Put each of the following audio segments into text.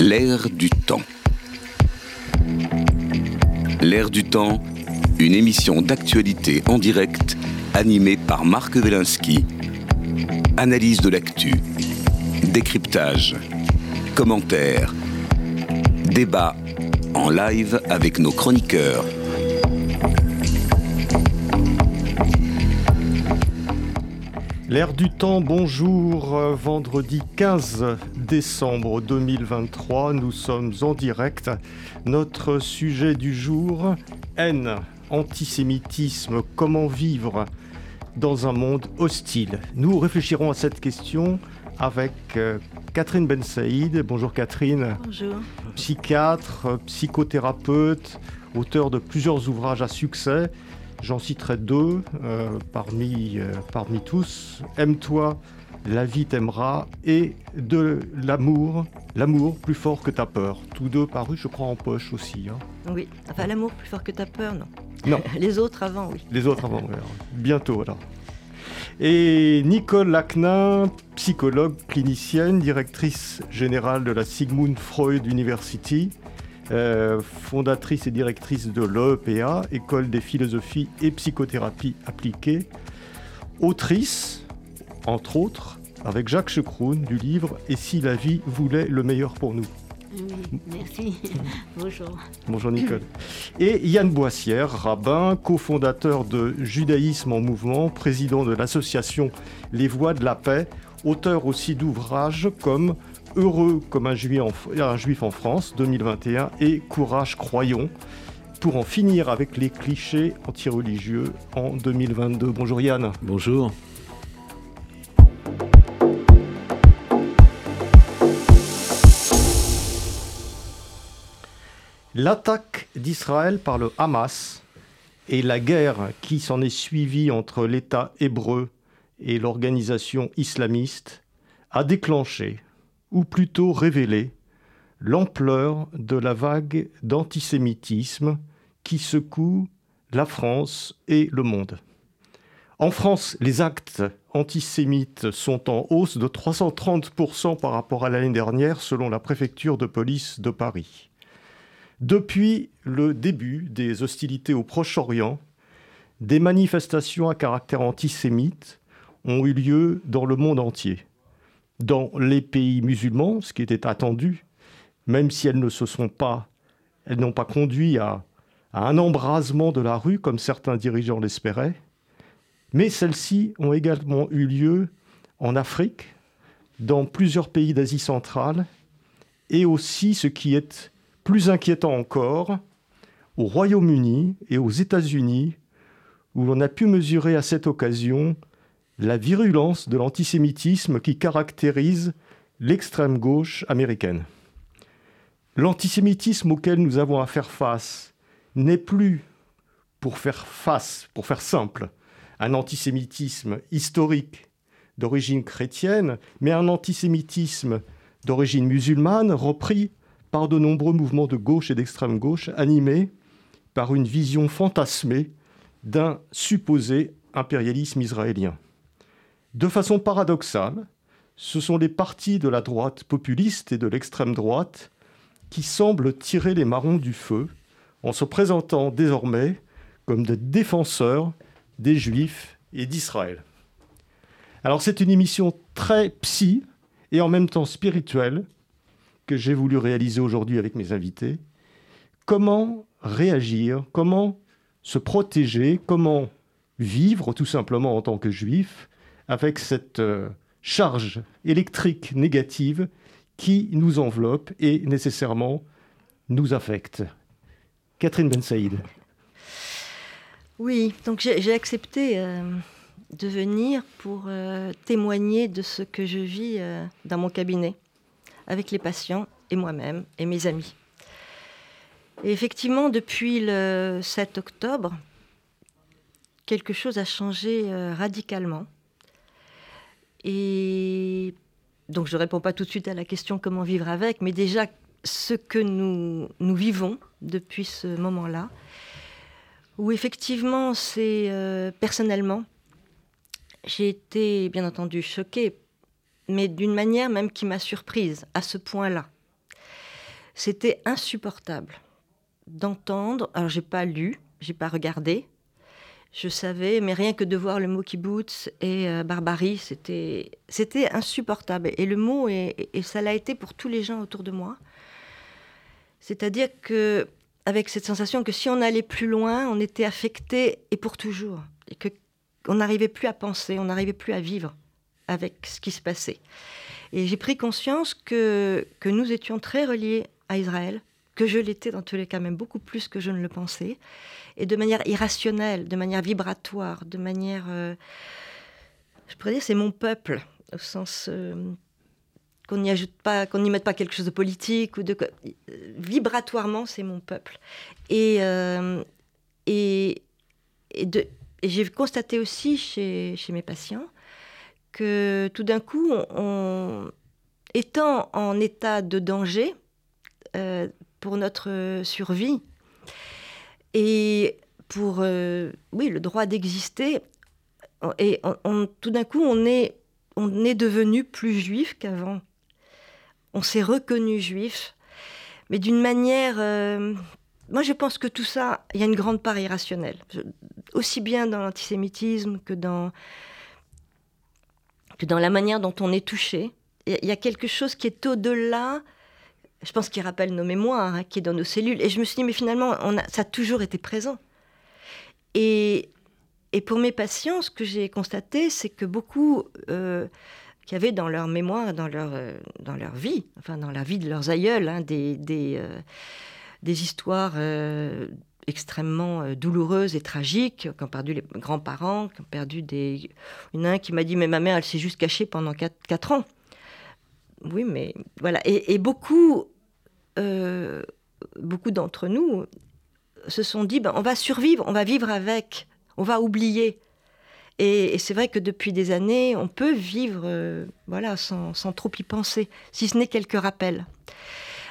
L'air du temps. L'air du temps, une émission d'actualité en direct animée par Marc Wielinski. Analyse de l'actu, décryptage, commentaires, débat en live avec nos chroniqueurs. L'air du temps, bonjour. Euh, vendredi 15 décembre 2023, nous sommes en direct. Notre sujet du jour, haine, antisémitisme, comment vivre dans un monde hostile. Nous réfléchirons à cette question avec euh, Catherine Ben Saïd. Bonjour Catherine. Bonjour. Psychiatre, psychothérapeute, auteur de plusieurs ouvrages à succès. J'en citerai deux euh, parmi, euh, parmi tous. Aime-toi, la vie t'aimera et de l'amour, l'amour plus fort que ta peur. Tous deux parus, je crois, en poche aussi. Hein. Oui, enfin l'amour plus fort que ta peur, non. Non. Les autres avant, oui. Les autres avant, oui. Bientôt alors. Et Nicole Lacnin, psychologue clinicienne, directrice générale de la Sigmund Freud University. Euh, fondatrice et directrice de l'EPA, École des philosophies et psychothérapie appliquées, autrice, entre autres, avec Jacques Checroun, du livre Et si la vie voulait le meilleur pour nous? Oui, merci. Bonjour. Bonjour Nicole. Et Yann Boissière, rabbin, cofondateur de Judaïsme en mouvement, président de l'association Les Voix de la Paix, auteur aussi d'ouvrages comme Heureux comme un juif, en, France 2021 et Courage croyons pour en finir avec les clichés antireligieux en 2022. Bonjour Yann. Bonjour. L'attaque d'Israël par le Hamas et la guerre qui s'en est suivie entre l'État hébreu et l'organisation islamiste a déclenché ou plutôt révéler l'ampleur de la vague d'antisémitisme qui secoue la France et le monde. En France, les actes antisémites sont en hausse de 330% par rapport à l'année dernière selon la préfecture de police de Paris. Depuis le début des hostilités au Proche-Orient, des manifestations à caractère antisémite ont eu lieu dans le monde entier dans les pays musulmans, ce qui était attendu, même si elles ne se sont pas, elles n'ont pas conduit à, un embrasement de la rue comme certains dirigeants l'espéraient, mais celles-ci ont également eu lieu en Afrique, dans plusieurs pays d'Asie centrale, et aussi, ce qui est plus inquiétant encore, au Royaume-Uni et aux États-Unis, où l'on a pu mesurer à cette occasion la virulence de l'antisémitisme qui caractérise l'extrême gauche américaine. L'antisémitisme auquel nous avons à faire face n'est plus, pour faire face, pour faire simple, un antisémitisme historique d'origine chrétienne, mais un antisémitisme d'origine musulmane repris par de nombreux mouvements de gauche et d'extrême gauche animés par une vision fantasmée d'un supposé impérialisme israélien. De façon paradoxale, ce sont les partis de la droite populiste et de l'extrême droite qui semblent tirer les marrons du feu en se présentant désormais comme des défenseurs des Juifs et d'Israël. Alors c'est une émission très psy et en même temps spirituelle que j'ai voulu réaliser aujourd'hui avec mes invités. Comment réagir, comment se protéger, comment vivre tout simplement en tant que juif avec cette euh, charge électrique négative qui nous enveloppe et nécessairement nous affecte. Catherine Ben Saïd. Oui, donc j'ai accepté euh, de venir pour euh, témoigner de ce que je vis dans mon cabinet avec les patients et moi-même et mes amis. Et effectivement, depuis le 7 octobre, quelque chose a changé radicalement. Et donc je ne réponds pas tout de suite à la question comment vivre avec, mais déjà ce que nous, vivons depuis ce moment-là, où effectivement c'est euh, personnellement j'ai été bien entendu choquée, mais d'une manière même qui m'a surprise à ce point-là. C'était insupportable d'entendre. Alors j'ai pas lu, j'ai pas regardé. Je savais, mais rien que de voir le mot kibbutz et euh, barbarie, c'était c'était insupportable. Et le mot et, ça l'a été pour tous les gens autour de moi. C'est-à-dire que avec cette sensation que si on allait plus loin, on était affecté et pour toujours, et que on n'arrivait plus à penser, on n'arrivait plus à vivre avec ce qui se passait. Et j'ai pris conscience que, que nous étions très reliés à Israël, que je l'étais dans tous les cas, même beaucoup plus que je ne le pensais, et de manière irrationnelle, de manière vibratoire, de manière... Euh, je pourrais dire, c'est mon peuple, au sens... Euh, qu'on n'y ajoute pas, qu'on n'y mette pas quelque chose de politique ou de vibratoirement, c'est mon peuple. Et, euh, et, et, j'ai constaté aussi chez, chez, mes patients que tout d'un coup, étant en état de danger euh, pour notre survie et pour euh, oui, le droit d'exister, et tout d'un coup, on est, on est devenu plus juif qu'avant. On s'est reconnu juif, mais d'une manière... Euh, moi, je pense que tout ça, il y a une grande part irrationnelle, aussi bien dans l'antisémitisme que dans, que dans la manière dont on est touché. Il y a quelque chose qui est au-delà, je pense qu'il rappelle nos mémoires, hein, qui est dans nos cellules. Et je me suis dit, mais finalement, ça a toujours été présent. Et, et pour mes patients, ce que j'ai constaté, c'est que beaucoup... Euh, qui avaient dans leur mémoire, dans leur, dans leur vie, enfin dans la vie de leurs aïeuls, hein, des, des, euh, des, histoires euh, extrêmement douloureuses et tragiques, qui ont perdu les grands-parents, qui ont perdu des... Il y en un qui m'a dit, mais ma mère, elle s'est juste cachée pendant 4, ans. Oui, mais voilà. Et beaucoup, beaucoup d'entre nous se sont dit, ben, on va survivre, on va vivre avec, on va oublier. Et, c'est vrai que depuis des années, on peut vivre euh, voilà, sans, trop y penser, si ce n'est quelques rappels.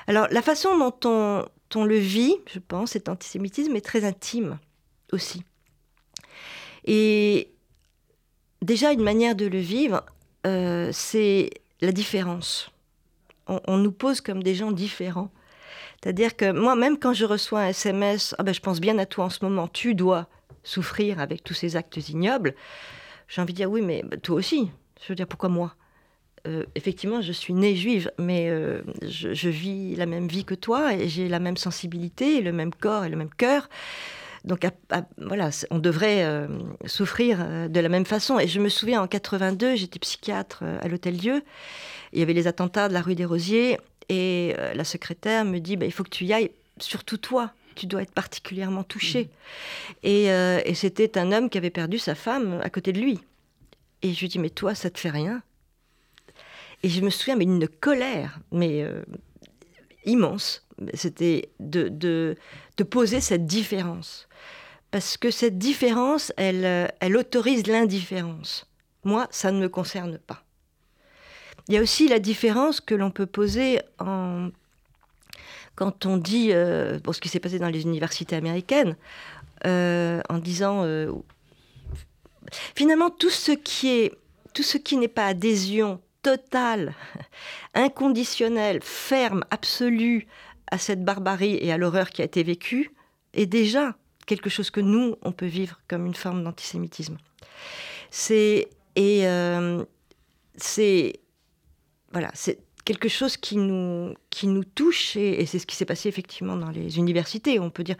Alors, la façon dont on, on le vit, je pense, cet antisémitisme est très intime aussi. Et déjà, une manière de le vivre, euh, c'est la différence. On, nous pose comme des gens différents. C'est-à-dire que moi, même quand je reçois un SMS, ah ben, je pense bien à toi en ce moment, tu dois souffrir avec tous ces actes ignobles, j'ai envie de dire oui, mais toi aussi. Je veux dire, pourquoi moi? Euh, effectivement, je suis née juive, mais euh, je, vis la même vie que toi et j'ai la même sensibilité, le même corps et le même cœur. Donc voilà, on devrait euh, souffrir de la même façon. Et je me souviens en 82, j'étais psychiatre à l'Hôtel Dieu. Il y avait les attentats de la rue des Rosiers et la secrétaire me dit bah, il faut que tu y ailles, surtout toi tu dois être particulièrement touché. Euh, et, c'était un homme qui avait perdu sa femme à côté de lui. Et je lui dis, mais toi, ça te fait rien? Et je me souviens, mais une colère, mais euh, immense. C'était de, de, poser cette différence. Parce que cette différence, elle, elle autorise l'indifférence. Moi, ça ne me concerne pas. Il y a aussi la différence que l'on peut poser en quand on dit, euh, pour ce qui s'est passé dans les universités américaines, euh, en disant, euh, finalement, tout ce qui est, tout ce qui n'est pas adhésion totale, inconditionnelle, ferme, absolue à cette barbarie et à l'horreur qui a été vécue, est déjà quelque chose que nous, on peut vivre comme une forme d'antisémitisme. C'est et c'est voilà, quelque chose qui nous, qui nous touche, et, c'est ce qui s'est passé effectivement dans les universités. On peut dire,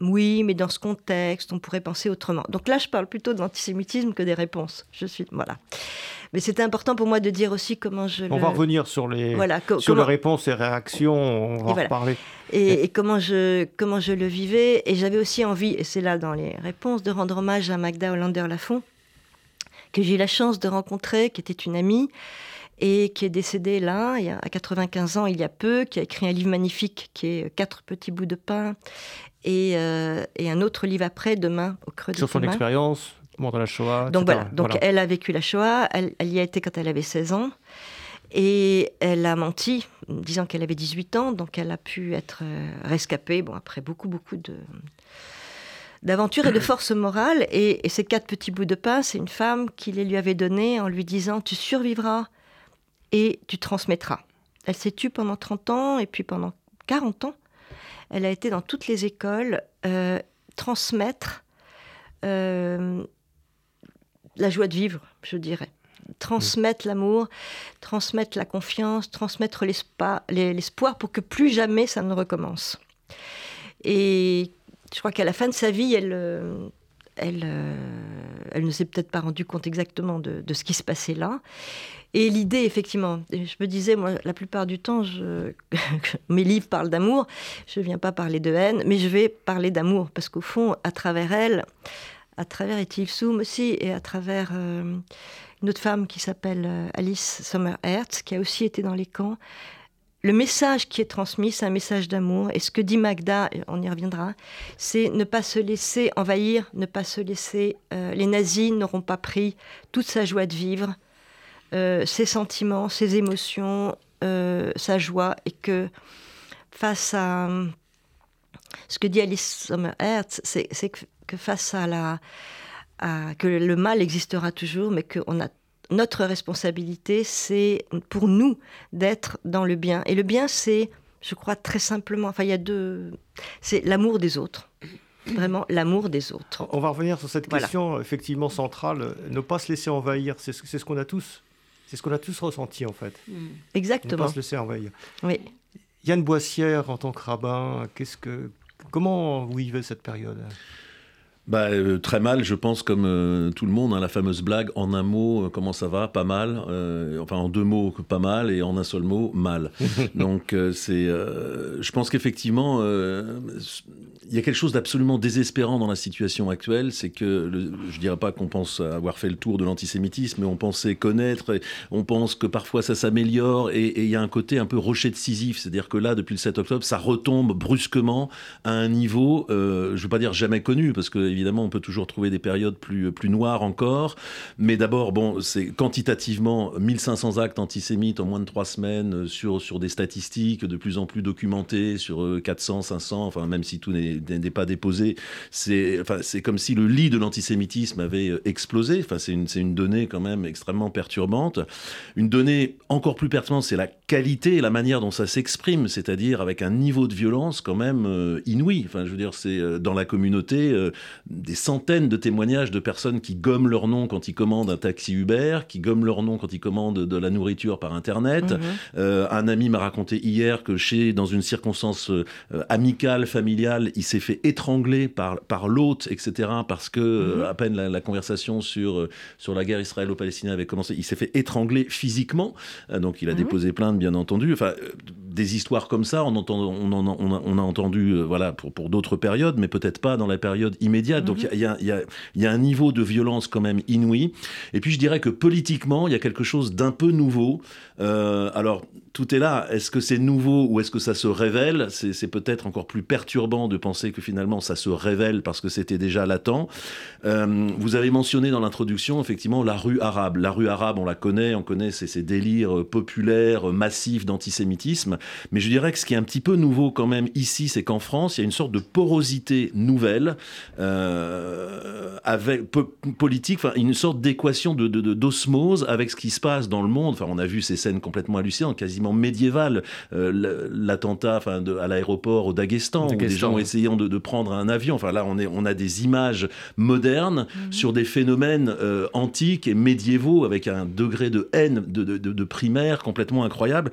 oui, mais dans ce contexte, on pourrait penser autrement. Donc là, je parle plutôt de l'antisémitisme que des réponses. Je suis, voilà. Mais c'était important pour moi de dire aussi comment je. On va revenir sur les, sur les réponses et réactions, on va en reparler. Et, et, comment, je, comment je le vivais. Et j'avais aussi envie, et c'est là dans les réponses, de rendre hommage à Magda Hollander-Lafont, que j'ai eu la chance de rencontrer, qui était une amie, et qui est décédé là, il y a, à 95 ans, il y a peu, qui a écrit un livre magnifique qui est Quatre petits bouts de pain, et, euh, et un autre livre après, Demain, au creux de Sur son expérience, dans la Shoah. Donc voilà, donc elle a vécu la Shoah, elle, y a été quand elle avait 16 ans, et elle a menti, disant qu'elle avait 18 ans, donc elle a pu être euh, rescapée, bon, après beaucoup, beaucoup de d'aventure et de force morale. Et, ces quatre petits bouts de pain, c'est une femme qui les lui avait donnés en lui disant Tu survivras et tu transmettras. Elle s'est tue pendant 30 ans et puis pendant 40 ans, elle a été dans toutes les écoles euh, transmettre euh, la joie de vivre, je dirais. Transmettre l'amour, transmettre la confiance, transmettre l'espoir pour que plus jamais ça ne recommence. Et je crois qu'à la fin de sa vie, elle, euh, elle, euh, elle ne s'est peut-être pas rendue compte exactement de, ce qui se passait là. Et l'idée, effectivement, je me disais, moi, la plupart du temps, mes livres parlent d'amour, je ne viens pas parler de haine, mais je vais parler d'amour, parce qu'au fond, à travers elle, à travers Etil Soum aussi, et à travers euh, une autre femme qui s'appelle Alice Sommer-Hertz, qui a aussi été dans les camps, le message qui est transmis, c'est un message d'amour. Et ce que dit Magda, on y reviendra, c'est ne pas se laisser envahir, ne pas se laisser. Euh, les nazis n'auront pas pris toute sa joie de vivre, euh, ses sentiments, ses émotions, euh, sa joie, et que face à ce que dit Alice Sommerherz, c'est que, face à la que le mal existera toujours, mais qu'on a notre responsabilité, c'est pour nous d'être dans le bien. Et le bien, c'est, je crois, très simplement, enfin, il y a deux. C'est l'amour des autres. Vraiment, l'amour des autres. On va revenir sur cette question, effectivement, centrale. Ne pas se laisser envahir, c'est ce, qu'on a tous. C'est ce qu'on a tous ressenti, en fait. Exactement. Ne pas se laisser envahir. Oui. Yann Boissière, en tant que rabbin, qu'est-ce que, comment vous vivez cette période? Bah, euh, très mal, je pense, comme euh, tout le monde, hein, la fameuse blague, en un mot, euh, comment ça va Pas mal. enfin, en deux mots, pas mal, et en un seul mot, mal. Donc, c'est. je pense qu'effectivement, il y a quelque chose d'absolument désespérant dans la situation actuelle. C'est que, je ne dirais pas qu'on pense avoir fait le tour de l'antisémitisme, mais on pensait connaître, on pense que parfois ça s'améliore, et il y a un côté un peu rocher de Sisyphe. C'est-à-dire que là, depuis le 7 octobre, ça retombe brusquement à un niveau, je ne veux pas dire jamais connu, parce que évidemment, on peut toujours trouver des périodes plus, plus noires encore. Mais d'abord, bon, c'est quantitativement 1500 actes antisémites en moins de trois semaines euh, sur, sur des statistiques de plus en plus documentées, sur 400, euh, 500, enfin, même si tout n'est pas déposé. C'est enfin, comme si le lit de l'antisémitisme avait euh, explosé. Enfin, c'est une, une donnée quand même extrêmement perturbante. Une donnée encore plus perturbante, c'est la qualité et la manière dont ça s'exprime, c'est-à-dire avec un niveau de violence quand même inouï. Enfin, je veux dire, c'est dans la communauté, des centaines de témoignages de personnes qui gomment leur nom quand ils commandent un taxi Uber, qui gomment leur nom quand ils commandent de la nourriture par Internet. Mhm. Euh, un ami m'a raconté hier que chez, dans une circonstance euh, amicale, familiale, il s'est fait étrangler par, par l'hôte, etc. Parce que, mhm. euh, à peine la, conversation sur, sur la guerre israélo-palestinienne avait commencé, il s'est fait étrangler physiquement. donc il a mhm. déposé plainte, bien entendu. Enfin, des histoires comme ça, on, entend, on, en, on, a, on a, entendu voilà, pour, pour d'autres périodes, mais peut-être pas dans la période immédiate. Donc il y, a, un niveau de violence quand même inouï. Et puis je dirais que politiquement, il y a quelque chose d'un peu nouveau. Euh, alors tout est là. Est-ce que c'est nouveau ou est-ce que ça se révèle? C'est peut-être encore plus perturbant de penser que finalement ça se révèle parce que c'était déjà latent. Euh, vous avez mentionné dans l'introduction effectivement la rue arabe. La rue arabe, on la connaît, on connaît ces, ces délires populaires, massifs d'antisémitisme. Mais je dirais que ce qui est un petit peu nouveau quand même ici, c'est qu'en France, il y a une sorte de porosité nouvelle. Euh, avec politique, enfin une sorte d'équation de d'osmose avec ce qui se passe dans le monde. Enfin, on a vu ces scènes complètement hallucinantes, quasiment médiévales. Euh, l'attentat, enfin, à l'aéroport au Daghestan, où des gens essayé de, prendre un avion. Enfin, là, on est, on a des images modernes mhm. sur des phénomènes euh, antiques et médiévaux avec un degré de haine de, de primaire complètement incroyable.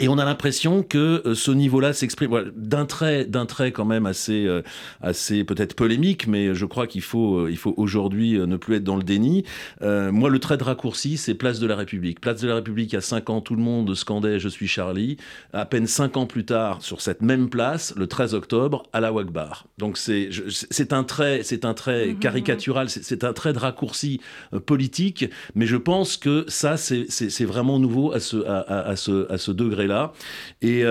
Et on a l'impression que euh, ce niveau-là s'exprime d'un trait, d'un trait quand même assez, euh, assez peut-être polémique, mais je crois qu'il faut, euh, il faut aujourd'hui ne plus être dans le déni. moi, le trait de raccourci, c'est Place de la République. Place de la République, il y a cinq ans, tout le monde scandait "Je suis Charlie". À peine cinq ans plus tard, sur cette même place, le 13 octobre, à la Wagbar. Donc c'est, c'est un trait, c'est un trait mmh, mmh, caricatural, mmh. c'est un trait de raccourci politique, mais je pense que ça, c'est vraiment nouveau à ce, à, à ce, à ce degré degré-là. Et,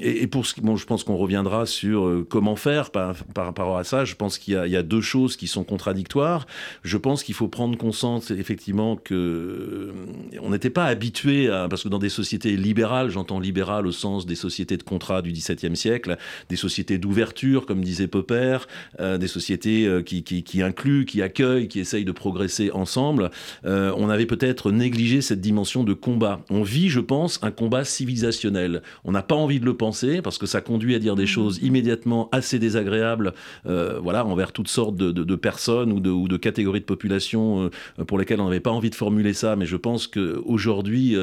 et, pour ce bon, je pense qu'on reviendra sur comment faire par, rapport à ça. Je pense qu'il y, a deux choses qui sont contradictoires. Je pense qu'il faut prendre conscience effectivement que on n'était pas habitué à, parce que dans des sociétés libérales, j'entends libérales au sens des sociétés de contrat du XVIIe siècle, des sociétés d'ouverture, comme disait Popper, euh, des sociétés euh, qui, qui, qui, incluent, qui accueillent, qui essayent de progresser ensemble, euh, on avait peut-être négligé cette dimension de combat. On vit, je pense, un combat civilisationnel. On n'a pas envie de le penser parce que ça conduit à dire des mmh. choses immédiatement assez désagréables, voilà, envers toutes sortes de, de, de personnes ou de, ou de, catégories de population pour lesquelles on n'avait pas envie de formuler ça. Mais je pense qu'aujourd'hui,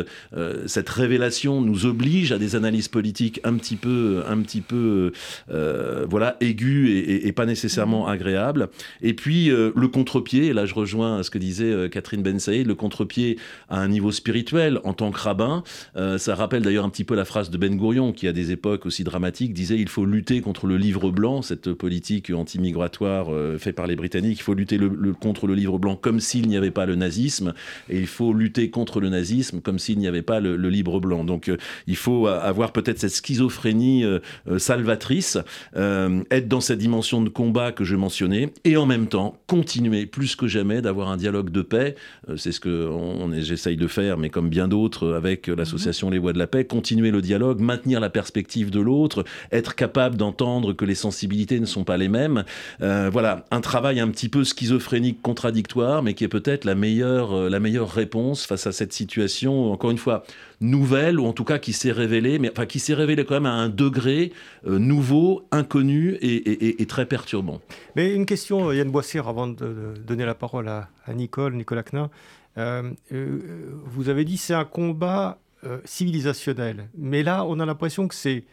cette révélation nous oblige à des analyses politiques un petit peu, un petit peu, voilà, aiguës et, et, pas nécessairement agréables. Et puis le contre-pied, là je rejoins ce que disait Catherine Ben Saïd, le contre-pied à un niveau spirituel en tant que rabbin. ça rappelle d'ailleurs un petit peu la phrase de Ben Gourion qui à des époques aussi dramatiques disait il faut lutter contre le livre blanc, cette politique anti-migratoire faite par les Britanniques. Il faut lutter contre le livre blanc comme s'il n'y avait pas le nazisme et il faut lutter contre le nazisme comme s'il n'y avait pas le, livre blanc. Donc il faut avoir peut-être cette schizophrénie salvatrice, être dans cette dimension de combat que je mentionnais et en même temps continuer plus que jamais d'avoir un dialogue de paix. Euh, c'est ce que on, j'essaye de faire, mais comme bien d'autres avec l'association Les Voix de la Paix, continuer le dialogue, maintenir la perspective de l'autre, être capable d'entendre que les sensibilités ne sont pas les mêmes. Euh, voilà, un travail un petit peu schizophrénique, contradictoire, mais qui est peut-être la meilleure, euh, la meilleure réponse face à cette situation. Encore une fois, nouvelle, ou en tout cas qui s'est révélée, mais enfin qui s'est révélée quand même à un degré euh, nouveau, inconnu et, très perturbant. Mais une question, Yann Boissier, avant de, donner la parole à, Nicole, Nicolas Knin. Vous avez dit c'est un combat civilisationnel, mais là on a l'impression que c'est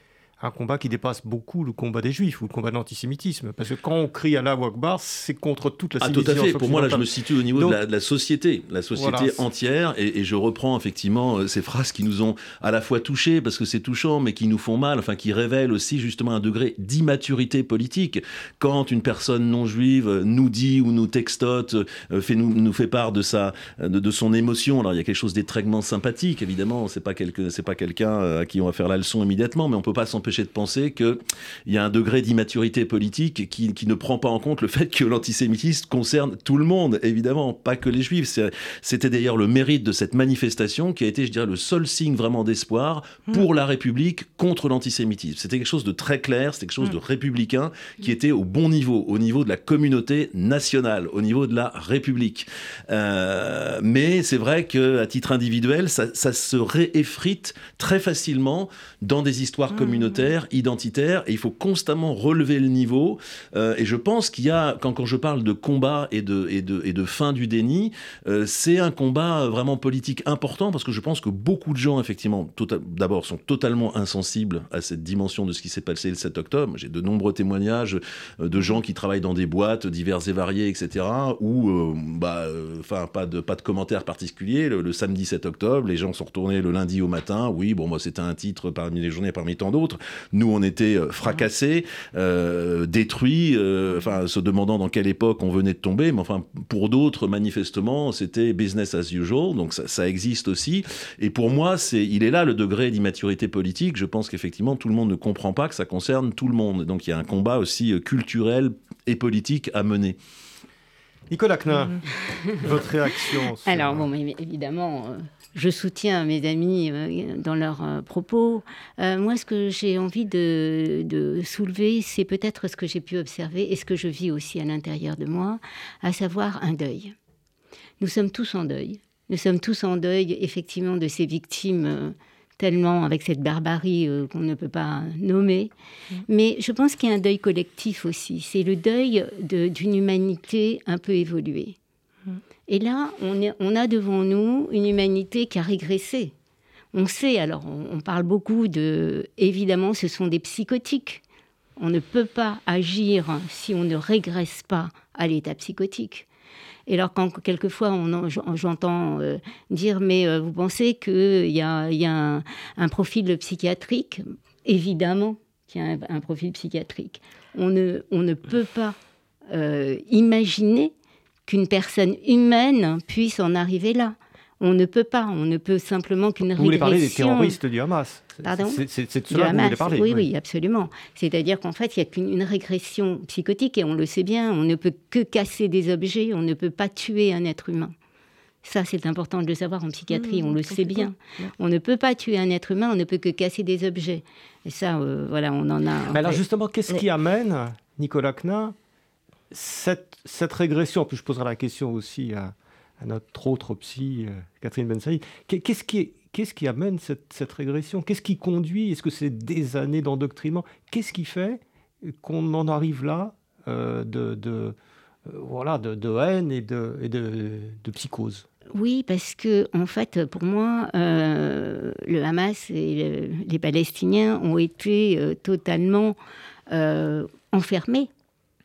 un combat qui dépasse beaucoup le combat des juifs ou le combat de l'antisémitisme. Parce que quand on crie à la Akbar, c'est contre toute la civilisation. Ah, tout à fait. Pour moi, là, je me situe au niveau de, la, société, la société entière. Et, je reprends effectivement euh, ces phrases qui nous ont à la fois touchés, parce que c'est touchant, mais qui nous font mal, enfin, qui révèlent aussi justement un degré d'immaturité politique. Quand une personne non juive nous dit ou nous textote, euh, fait, nous, nous fait part de, sa, de, son émotion, alors il y a quelque chose d'étrêmement sympathique, évidemment. C'est pas, c'est pas quelqu'un euh, à qui on va faire la leçon immédiatement, mais on peut pas s'empêcher de penser qu'il y a un degré d'immaturité politique qui, ne prend pas en compte le fait que l'antisémitisme concerne tout le monde, évidemment, pas que les juifs. C'était d'ailleurs le mérite de cette manifestation qui a été, je dirais, le seul signe vraiment d'espoir pour la République contre l'antisémitisme. C'était quelque chose de très clair, c'était quelque chose de républicain qui était au bon niveau, au niveau de la communauté nationale, au niveau de la République. Euh, mais c'est vrai qu'à titre individuel, ça, ça se réeffrite très facilement dans des histoires communautaires identitaire, et il faut constamment relever le niveau. Euh, et je pense qu'il y a, quand, quand je parle de combat et de, et de, et de fin du déni, euh, c'est un combat vraiment politique important, parce que je pense que beaucoup de gens, effectivement, tota-, d'abord, sont totalement insensibles à cette dimension de ce qui s'est passé le 7 octobre. J'ai de nombreux témoignages euh, de gens qui travaillent dans des boîtes diverses et variées, etc., où, bah, enfin, pas de, pas de commentaires particuliers. Le, samedi 7 octobre, les gens sont retournés le lundi au matin. Oui, bon, moi, c'était un titre parmi les journées, parmi tant d'autres. Nous, on était euh, fracassés, euh, détruits, euh, enfin, se demandant dans quelle époque on venait de tomber. Mais enfin, pour d'autres, manifestement, c'était business as usual. Donc ça, ça existe aussi. Et pour moi, c'est, il est là le degré d'immaturité politique. Je pense qu'effectivement, tout le monde ne comprend pas que ça concerne tout le monde. Donc il y a un combat aussi culturel et politique à mener. Nicolas Kna, votre réaction Alors, bon, évidemment, je soutiens mes amis euh, dans leurs euh, propos. Euh, moi, ce que j'ai envie de, soulever, c'est peut-être ce que j'ai pu observer et ce que je vis aussi à l'intérieur de moi, à savoir un deuil. Nous sommes tous en deuil. Nous sommes tous en deuil, effectivement, de ces victimes tellement avec cette barbarie qu'on ne peut pas nommer. Mm. Mais je pense qu'il y a un deuil collectif aussi. C'est le deuil d'une humanité un peu évoluée. Et là, on, a devant nous une humanité qui a régressé. On sait, alors on, parle beaucoup de... Évidemment, ce sont des psychotiques. On ne peut pas agir si on ne régresse pas à l'état psychotique. Et alors, quand quelquefois j'entends euh, dire, mais euh, vous pensez qu'il y a, un, profil psychiatrique? Évidemment qu'il y a un, profil psychiatrique. On ne, peut pas euh, imaginer qu'une personne humaine puisse en arriver là. On ne peut pas, on ne peut simplement qu'une régression. Vous voulez parler des terroristes du Hamas Pardon C'est de cela que vous voulez parler oui, oui, absolument. C'est-à-dire qu'en fait, il y a qu'une régression psychotique, et on le sait bien, on ne peut que casser des objets, on ne peut pas tuer un être humain. Ça, c'est important de le savoir en psychiatrie, on le sait bien. On ne peut pas tuer un être humain, on ne peut que casser des objets. Et ça, euh, voilà, on en a. Mais alors justement, qu'est-ce qui amène, Nicolas Knin, cette, régression Puis je poserai la question aussi à, notre autre psy, euh, Catherine Bensaï. Qu'est-ce qui, amène cette, régression? Qu'est-ce qui conduit? Est-ce que c'est des années d'endoctrinement? Qu'est-ce qui fait qu'on en arrive là euh, de, de haine et de, et psychose? Oui, parce que en fait, pour moi, euh, le Hamas et les Palestiniens ont été euh, totalement euh, enfermés.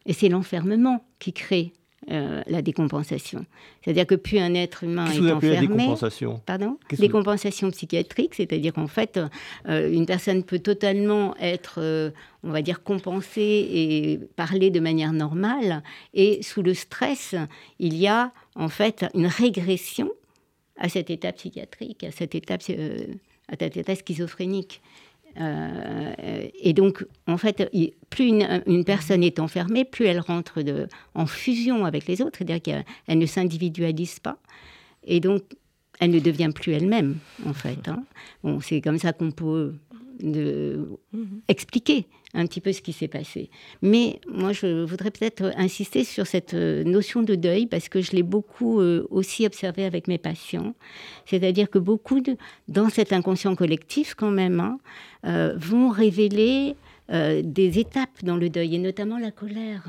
Et c'est l'enfermement qui crée euh, la décompensation. C'est-à-dire que plus un être humain est enfermé. décompensation? Pardon? Décompensation psychiatrique, c'est-à-dire qu'en fait, euh, une personne peut totalement être, euh, on va dire, compensée et parler de manière normale, et sous le stress, il y a en fait une régression à cet état psychiatrique, à cet état, à cet état schizophrénique. Euh, et donc, en fait, plus une, personne est enfermée, plus elle rentre en fusion avec les autres, c'est-à-dire qu'elle ne s'individualise pas. Et donc, elle ne devient plus elle-même, en fait. Hein. Bon, c'est comme ça qu'on peut de mhm. expliquer un petit peu ce qui s'est passé. Mais moi, je voudrais peut-être insister sur cette euh, notion de deuil parce que je l'ai beaucoup euh, aussi observé avec mes patients. C'est-à-dire que beaucoup, de, dans cet inconscient collectif quand même, hein, euh, vont révéler des étapes dans le deuil, et notamment la colère.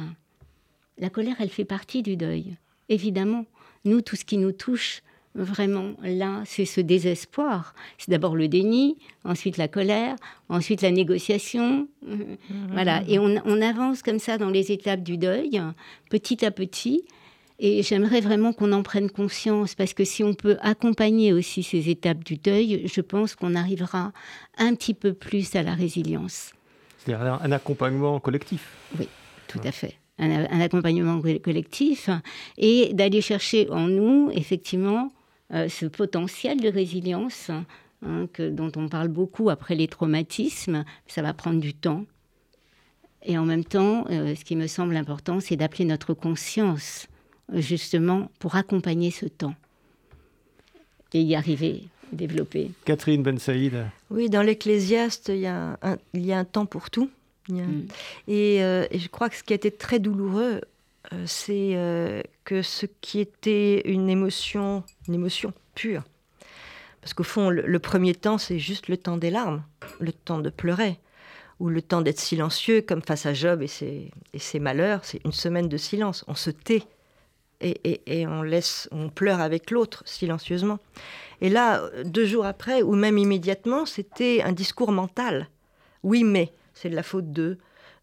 La colère, elle fait partie du deuil, évidemment. Nous, tout ce qui nous touche, vraiment là, c'est ce désespoir. C'est d'abord le déni, ensuite la colère, ensuite la négociation. Mhm. Voilà. Et on, avance comme ça dans les étapes du deuil, petit à petit. Et j'aimerais vraiment qu'on en prenne conscience, parce que si on peut accompagner aussi ces étapes du deuil, je pense qu'on arrivera un petit peu plus à la résilience. C'est-à-dire un accompagnement collectif. Oui, tout à fait. Un, un, accompagnement collectif et d'aller chercher en nous, effectivement, euh, ce potentiel de résilience hein, que, dont on parle beaucoup après les traumatismes. Ça va prendre du temps. Et en même temps, euh, ce qui me semble important, c'est d'appeler notre conscience justement pour accompagner ce temps et y arriver, développer. Catherine Ben Saïd. Oui, dans l'Ecclésiaste, il, y a un, il y a un temps pour tout. Mm. et, euh, et, je crois que ce qui a été très douloureux euh, c'est euh, que ce qui était une émotion, une émotion pure, parce qu'au fond, le, premier temps, c'est juste le temps des larmes, le temps de pleurer, ou le temps d'être silencieux, comme face à Job et ses, et ses malheurs, c'est une semaine de silence, on se tait. Et, et, on laisse, on pleure avec l'autre silencieusement. Et là, deux jours après, ou même immédiatement, c'était un discours mental. Oui, mais c'est de la faute d'eux,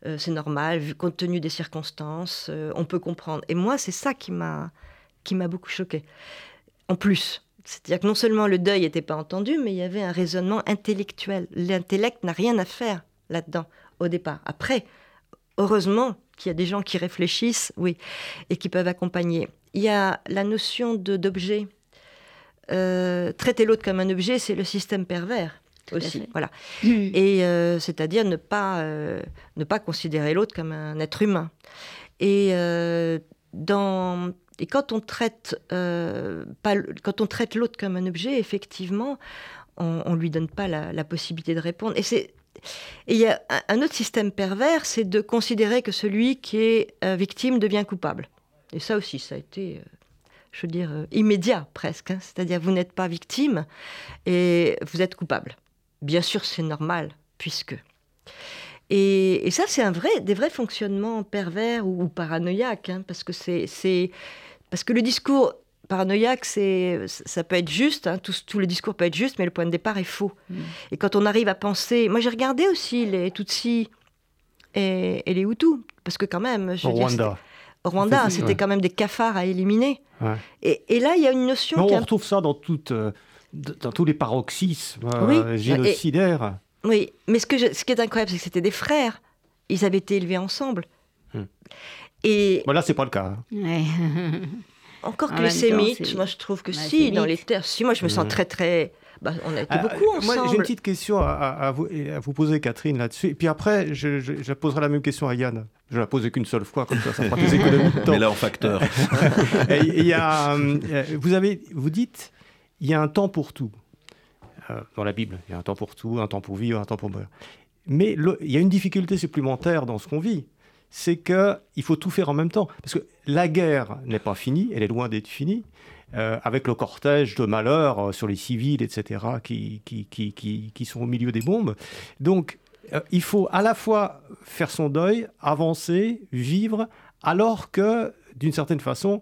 euh, c'est normal, vu compte tenu des circonstances, euh, on peut comprendre. Et moi, c'est ça qui m'a qui m'a beaucoup choqué. En plus, c'est-à-dire que non seulement le deuil n'était pas entendu, mais il y avait un raisonnement intellectuel. L'intellect n'a rien à faire là-dedans au départ. Après, heureusement qu'il y a des gens qui réfléchissent, oui, et qui peuvent accompagner. Il y a la notion d'objet. Euh, traiter l'autre comme un objet, c'est le système pervers aussi. Voilà. Hmm. Et euh, c'est-à-dire ne pas euh, ne pas considérer l'autre comme un être humain. Et euh, dans et quand on traite pas quand on traite l'autre comme un objet, effectivement, on, on lui donne pas la, possibilité de répondre. Et c'est il y a un autre système pervers, c'est de considérer que celui qui est victime devient coupable. Et ça aussi, ça a été je veux dire, immédiat presque. Hein. C'est-à-dire, vous n'êtes pas victime et vous êtes coupable. Bien sûr, c'est normal, puisque. Et, ça, c'est un vrai, des vrais fonctionnements pervers ou, paranoïaques, hein, parce que c'est, parce que le discours paranoïaque, c'est, ça peut être juste, hein, tout, tout, le discours peut être juste, mais le point de départ est faux. Mm. Et quand on arrive à penser, moi j'ai regardé aussi les Tutsis et, les Hutus, parce que quand même, je Rwanda. Au Rwanda, c'était quand même des cafards à éliminer. Et, là, il y a une notion. on retrouve ça dans toute. Euh, dans tous les paroxysmes euh, génocidaires. oui, mais ce, que ce qui est incroyable, c'est que c'était des frères. Ils avaient été élevés ensemble. Hmm. Et... Bon, là, c'est pas le cas. Hein. encore En que les sémites, moi je trouve que Bah, si, dans les terres, si moi je me sens Mhm. très très. bah, on a été Ah, beaucoup euh, ensemble. Moi, j'ai une petite question à, à- à vous, à vous poser, Catherine, là-dessus. Et puis après, je, je- je poserai la même question à Yann. Je la posais qu'une seule fois, comme ça, ça fera des économies de temps. Mais là, en facteur. Et il y a, euh, vous, avez, vous dites, il y a un temps pour tout. Euh, dans la Bible, il y a un temps pour tout, un temps pour vivre, un temps pour mourir. Mais il y a une difficulté supplémentaire dans ce qu'on vit. C'est qu'il faut tout faire en même temps. Parce que la guerre n'est pas finie, elle est loin d'être finie. euh, avec le cortège de malheurs euh, sur les civils, etc., qui, qui, qui, qui, sont au milieu des bombes. Donc, il faut à la fois faire son deuil, avancer, vivre, alors que, d'une certaine façon,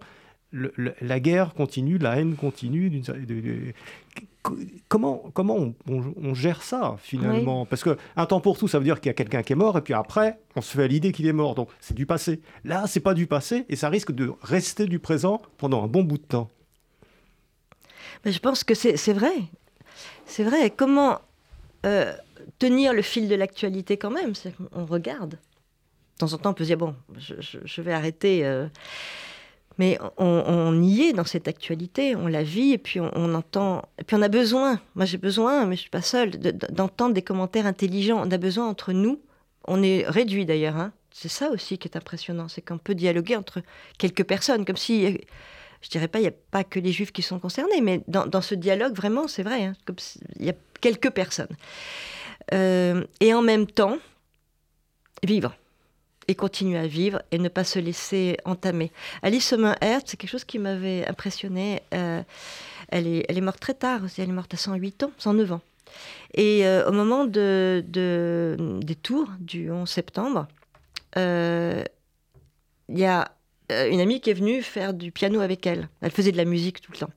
le- le- la guerre continue, la haine continue. d'une cer- de- de- co- comment comment on, on- on gère ça, finalement? Parce qu'un temps pour tout, ça veut dire qu'il y a quelqu'un qui est mort, et puis après, on se fait à l'idée qu'il est mort. Donc, c'est du passé. Là, c'est pas du passé, et ça risque de rester du présent pendant un bon bout de temps. Mais je pense que c'est c'est vrai. C'est vrai. Comment euh, tenir le fil de l'actualité quand même? C'est qu'on regarde. De temps en temps, on peut se dire bon, je, je- je vais arrêter. euh, mais on, y est dans cette actualité, on la vit et puis on, entend. Et puis on a besoin, moi j'ai besoin, mais je suis pas seule, de- de- d'entendre des commentaires intelligents. On a besoin entre nous. On est réduit d'ailleurs. hein. C'est ça aussi qui est impressionnant, c'est qu'on peut dialoguer entre quelques personnes, comme si je dirais pas, il n'y a pas que les juifs qui sont concernés, mais dans, ce dialogue, vraiment, c'est vrai, hein, il y a quelques personnes. Euh, et en même temps, vivre. Et continuer à vivre et ne pas se laisser entamer. Alice Sommer-Hertz, c'est quelque chose qui m'avait impressionné. Euh, elle, est, elle est morte très tard aussi, elle est morte à 108 ans, 109 ans. Et euh, au moment de, de- des tours du 11 septembre, euh, il y a euh, une amie qui est venue faire du piano avec elle. Elle faisait de la musique tout le temps.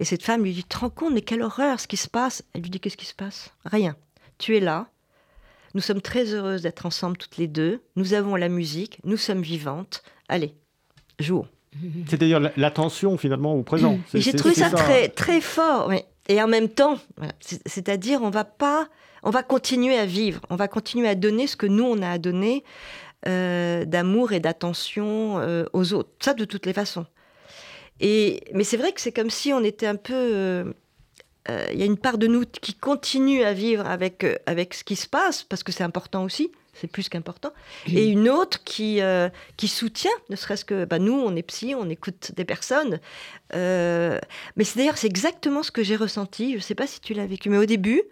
Et cette femme lui dit te rends compte, mais quelle horreur ce qui se passe? Elle lui dit Qu'est-ce qui se passe? Rien. Tu es là. Nous sommes très heureuses d'être ensemble toutes les deux. Nous avons la musique. Nous sommes vivantes. Allez, jouons. C'est-à-dire la- l'attention, finalement, au présent. J'ai trouvé ça, très, très fort. oui. Et en même temps, voilà, c'est-à-dire, on va pas, on va continuer à vivre, on va continuer à donner ce que nous on a à donner euh, d'amour et d'attention euh, aux autres. Ça, de toutes les façons. Et mais c'est vrai que c'est comme si on était un peu. euh, Il y a une part de nous qui continue à vivre avec euh, avec ce qui se passe parce que c'est important aussi. C'est plus qu'important. Et une autre qui, euh, qui soutient, ne serait-ce que bah, nous, on est psy, on écoute des personnes. Euh, mais c'est d'ailleurs, c'est exactement ce que j'ai ressenti. Je ne sais pas si tu l'as vécu, mais au début,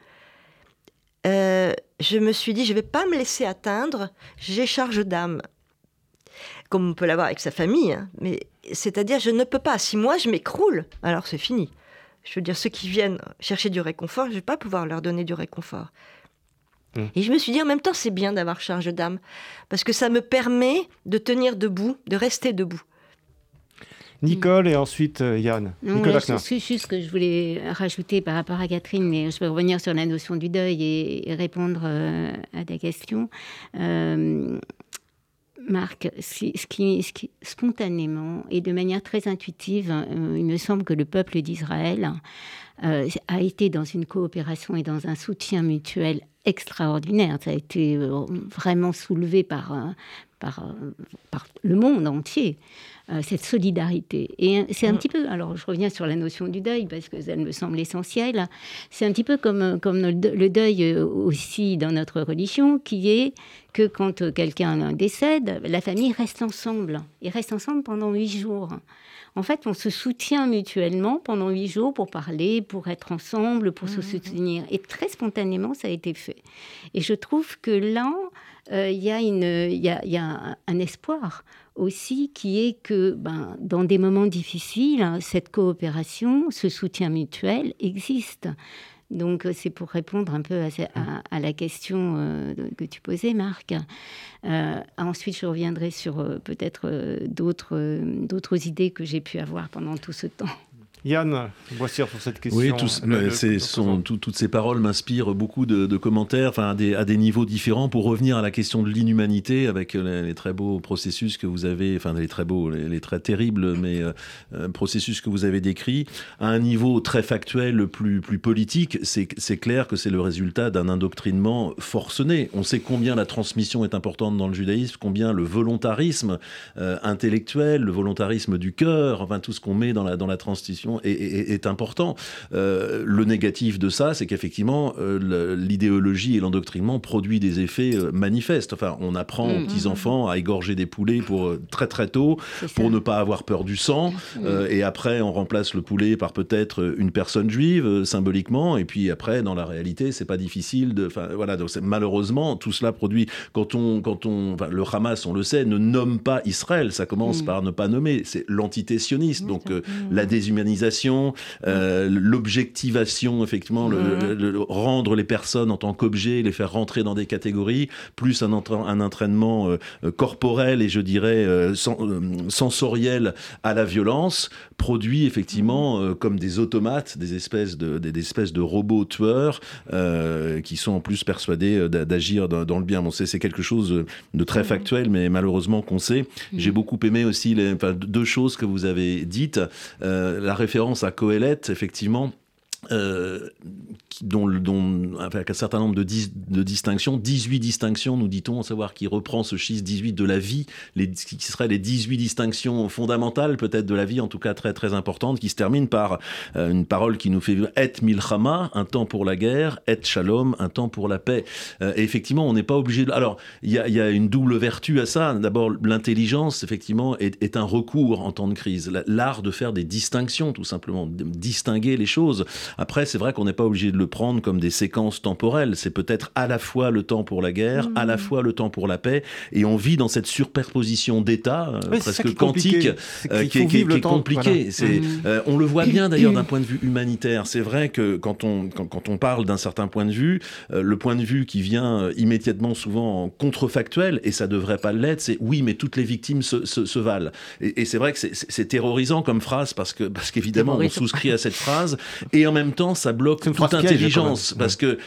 euh, je me suis dit, je ne vais pas me laisser atteindre, j'ai charge d'âme. Comme on peut l'avoir avec sa famille. hein. Mais c'est-à-dire, je ne peux pas. Si moi, je m'écroule, alors c'est fini. Je veux dire, ceux qui viennent chercher du réconfort, je ne vais pas pouvoir leur donner du réconfort. Mm. Et je me suis dit, en même temps, c'est bien d'avoir charge d'âme. Parce que ça me permet de tenir debout, de rester debout. Nicole et ensuite euh, Yann. Non, Nicole là, Wagner. c'est juste ce que je voulais rajouter par rapport à Catherine, mais je vais revenir sur la notion du deuil et, et répondre euh, à ta question. Euh, Marc, ce qui, spontanément et de manière très intuitive, euh, il me semble que le peuple d'Israël euh, a été dans une coopération et dans un soutien mutuel extraordinaire. Ça a été euh, vraiment soulevé par, par, par le monde entier, euh, cette solidarité. Et c'est un Mm. petit peu, alors je reviens sur la notion du deuil, parce que ça me semble essentiel, c'est un petit peu comme, euh, comme le de- le deuil euh, aussi dans notre religion, qui est que quand quelqu'un décède, la famille reste ensemble. Ils restent ensemble pendant huit jours. En fait, on se soutient mutuellement pendant huit jours pour parler, pour être ensemble, pour se soutenir. Et très spontanément, ça a été fait. Et je trouve que là, euh, il y a, y a, y un espoir aussi qui est que ben, dans des moments difficiles, hein, cette coopération, ce soutien mutuel existe. Donc euh, c'est pour répondre un peu à, à la question euh, que tu posais, Marc. Euh, ensuite, je reviendrai sur euh, peut-être d'autres d'autres idées que j'ai pu avoir pendant tout ce temps. Yann Boissière sur cette question. Oui, toutes ces paroles m'inspirent beaucoup de, commentaires enfin, à des, à, des, niveaux différents pour revenir à la question de l'inhumanité avec les, très beaux processus que vous avez, enfin les très beaux, les, très terribles, mais euh, euh, processus que vous avez décrits. À un niveau très factuel, plus, plus politique, c'est clair que c'est le résultat d'un indoctrinement forcené. On sait combien la transmission est importante dans le judaïsme, combien le volontarisme euh, intellectuel, le volontarisme du cœur, enfin tout ce qu'on met dans la, dans la transmission est, important. Euh, le négatif de ça, c'est qu'effectivement, euh, l'idéologie et l'endoctrinement produit des effets euh, manifestes. Enfin, on apprend aux mm. petits-enfants à égorger des poulets pour, très très tôt pour ne pas avoir peur du sang. Mm. et après, on remplace le poulet par peut-être une personne juive, symboliquement. Et puis après, dans la réalité, c'est pas difficile de. Enfin, voilà. Donc, malheureusement, tout cela produit. Quand on. Quand on le Hamas, on le sait, ne nomme pas Israël. Ça commence mm. par ne pas nommer. C'est l'entité sioniste. Donc, la déshumanisation euh, l'objectivation, effectivement, le, rendre les personnes en tant qu'objets, les faire rentrer dans des catégories, plus un, un entraînement euh, corporel et je dirais euh, sensoriel à la violence, produit effectivement comme des automates, des espèces de, des, espèces de robots tueurs qui sont en plus persuadés d'agir dans, le bien. Bon, c'est quelque chose de très factuel, mais malheureusement qu'on sait. J'ai beaucoup aimé aussi les, deux choses que vous avez dites. la référence à Coëlette, effectivement, euh, dont, avec un certain nombre de, de, distinctions, 18 distinctions, nous dit-on, à savoir qui reprend ce chiffre 18 de la vie, les, qui seraient les 18 distinctions fondamentales peut-être de la vie, en tout cas très très importantes, qui se terminent par euh, une parole qui nous fait et milchama, un temps pour la guerre, et shalom, un temps pour la paix. Euh, et effectivement, on n'est pas obligé de... Alors, il y, y a, une double vertu à ça. D'abord, l'intelligence, effectivement, est, est, un recours en temps de crise. L'art de faire des distinctions, tout simplement, de distinguer les choses. Après, c'est vrai qu'on n'est pas obligé de le prendre comme des séquences temporelles. C'est peut-être à la fois le temps pour la guerre, à la mmh. fois le temps pour la paix, et on vit dans cette superposition d'états euh, presque quantique euh, qui est, compliquée. Mmh. Euh, on le voit bien d'ailleurs d'un point de vue humanitaire. C'est vrai que quand on, quand, on parle d'un certain point de vue, le point de vue qui vient immédiatement souvent contrefactuel, et ça devrait pas l'être, c'est oui, mais toutes les victimes se, se, valent. Et, c'est vrai que c'est terrorisant comme phrase parce que parce qu'évidemment on souscrit à cette phrase, et en même temps ça bloque toute intelligence parce que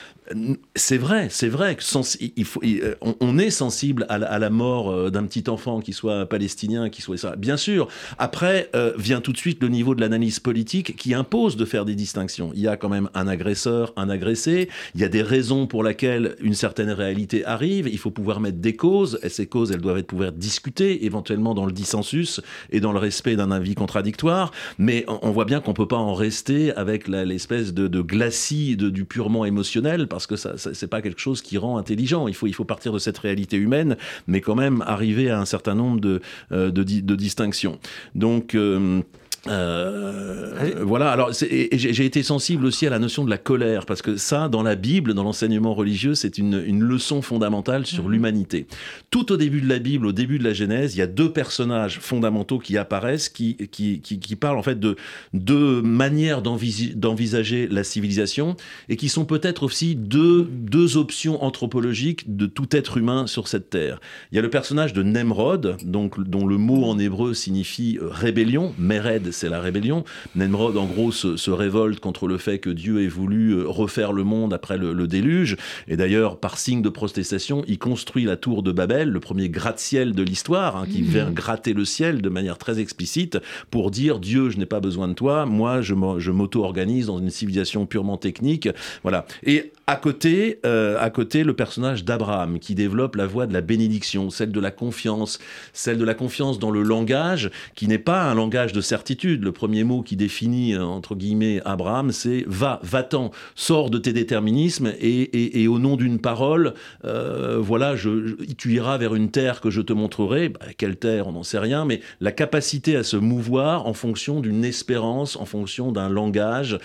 c'est vrai, c'est vrai euh, on, est sensible à la, mort euh, d'un petit enfant qui soit palestinien, qui soit ça. Bien sûr. Après euh, vient tout de suite le niveau de l'analyse politique qui impose de faire des distinctions. Il y a quand même un agresseur, un agressé. Il y a des raisons pour lesquelles une certaine réalité arrive. Il faut pouvoir mettre des causes. Et ces causes, elles doivent être pouvoir discuter, éventuellement dans le dissensus et dans le respect d'un avis contradictoire. Mais on, voit bien qu'on peut pas en rester avec l'espèce de, de glacis du purement émotionnel que ça, c'est pas quelque chose qui rend intelligent. Il faut, il faut partir de cette réalité humaine, mais quand même arriver à un certain nombre de, euh, de distinctions. Donc, euh, euh, voilà, alors j'ai été sensible aussi à la notion de la colère, parce que ça, dans la Bible, dans l'enseignement religieux, c'est une, une, leçon fondamentale sur mhm. l'humanité. Tout au début de la Bible, au début de la Genèse, il y a deux personnages fondamentaux qui apparaissent, qui, qui, qui, qui parlent en fait de deux manières d'envisager la civilisation, et qui sont peut-être aussi deux, deux options anthropologiques de tout être humain sur cette terre. Il y a le personnage de Nemrod, donc, dont le mot en hébreu signifie euh, rébellion, Mered c'est la rébellion. Nemrod, en gros, se, révolte contre le fait que Dieu ait voulu euh, refaire le monde après le, déluge. Et d'ailleurs, par signe de protestation, il construit la tour de Babel, le premier gratte-ciel de l'histoire, hein, qui mmh. vient gratter le ciel de manière très explicite pour dire Dieu, je n'ai pas besoin de toi, moi, je m'auto-organise dans une civilisation purement technique. Voilà. Et à côté, euh, à côté, le personnage d'Abraham qui développe la voie de la bénédiction, celle de la confiance, celle de la confiance dans le langage qui n'est pas un langage de certitude. Le premier mot qui définit euh, entre guillemets Abraham, c'est va, va-t'en, sors de tes déterminismes et, au nom d'une parole, euh, voilà, je, tu iras vers une terre que je te montrerai. Bah, quelle terre, on n'en sait rien, mais la capacité à se mouvoir en fonction d'une espérance, en fonction d'un langage,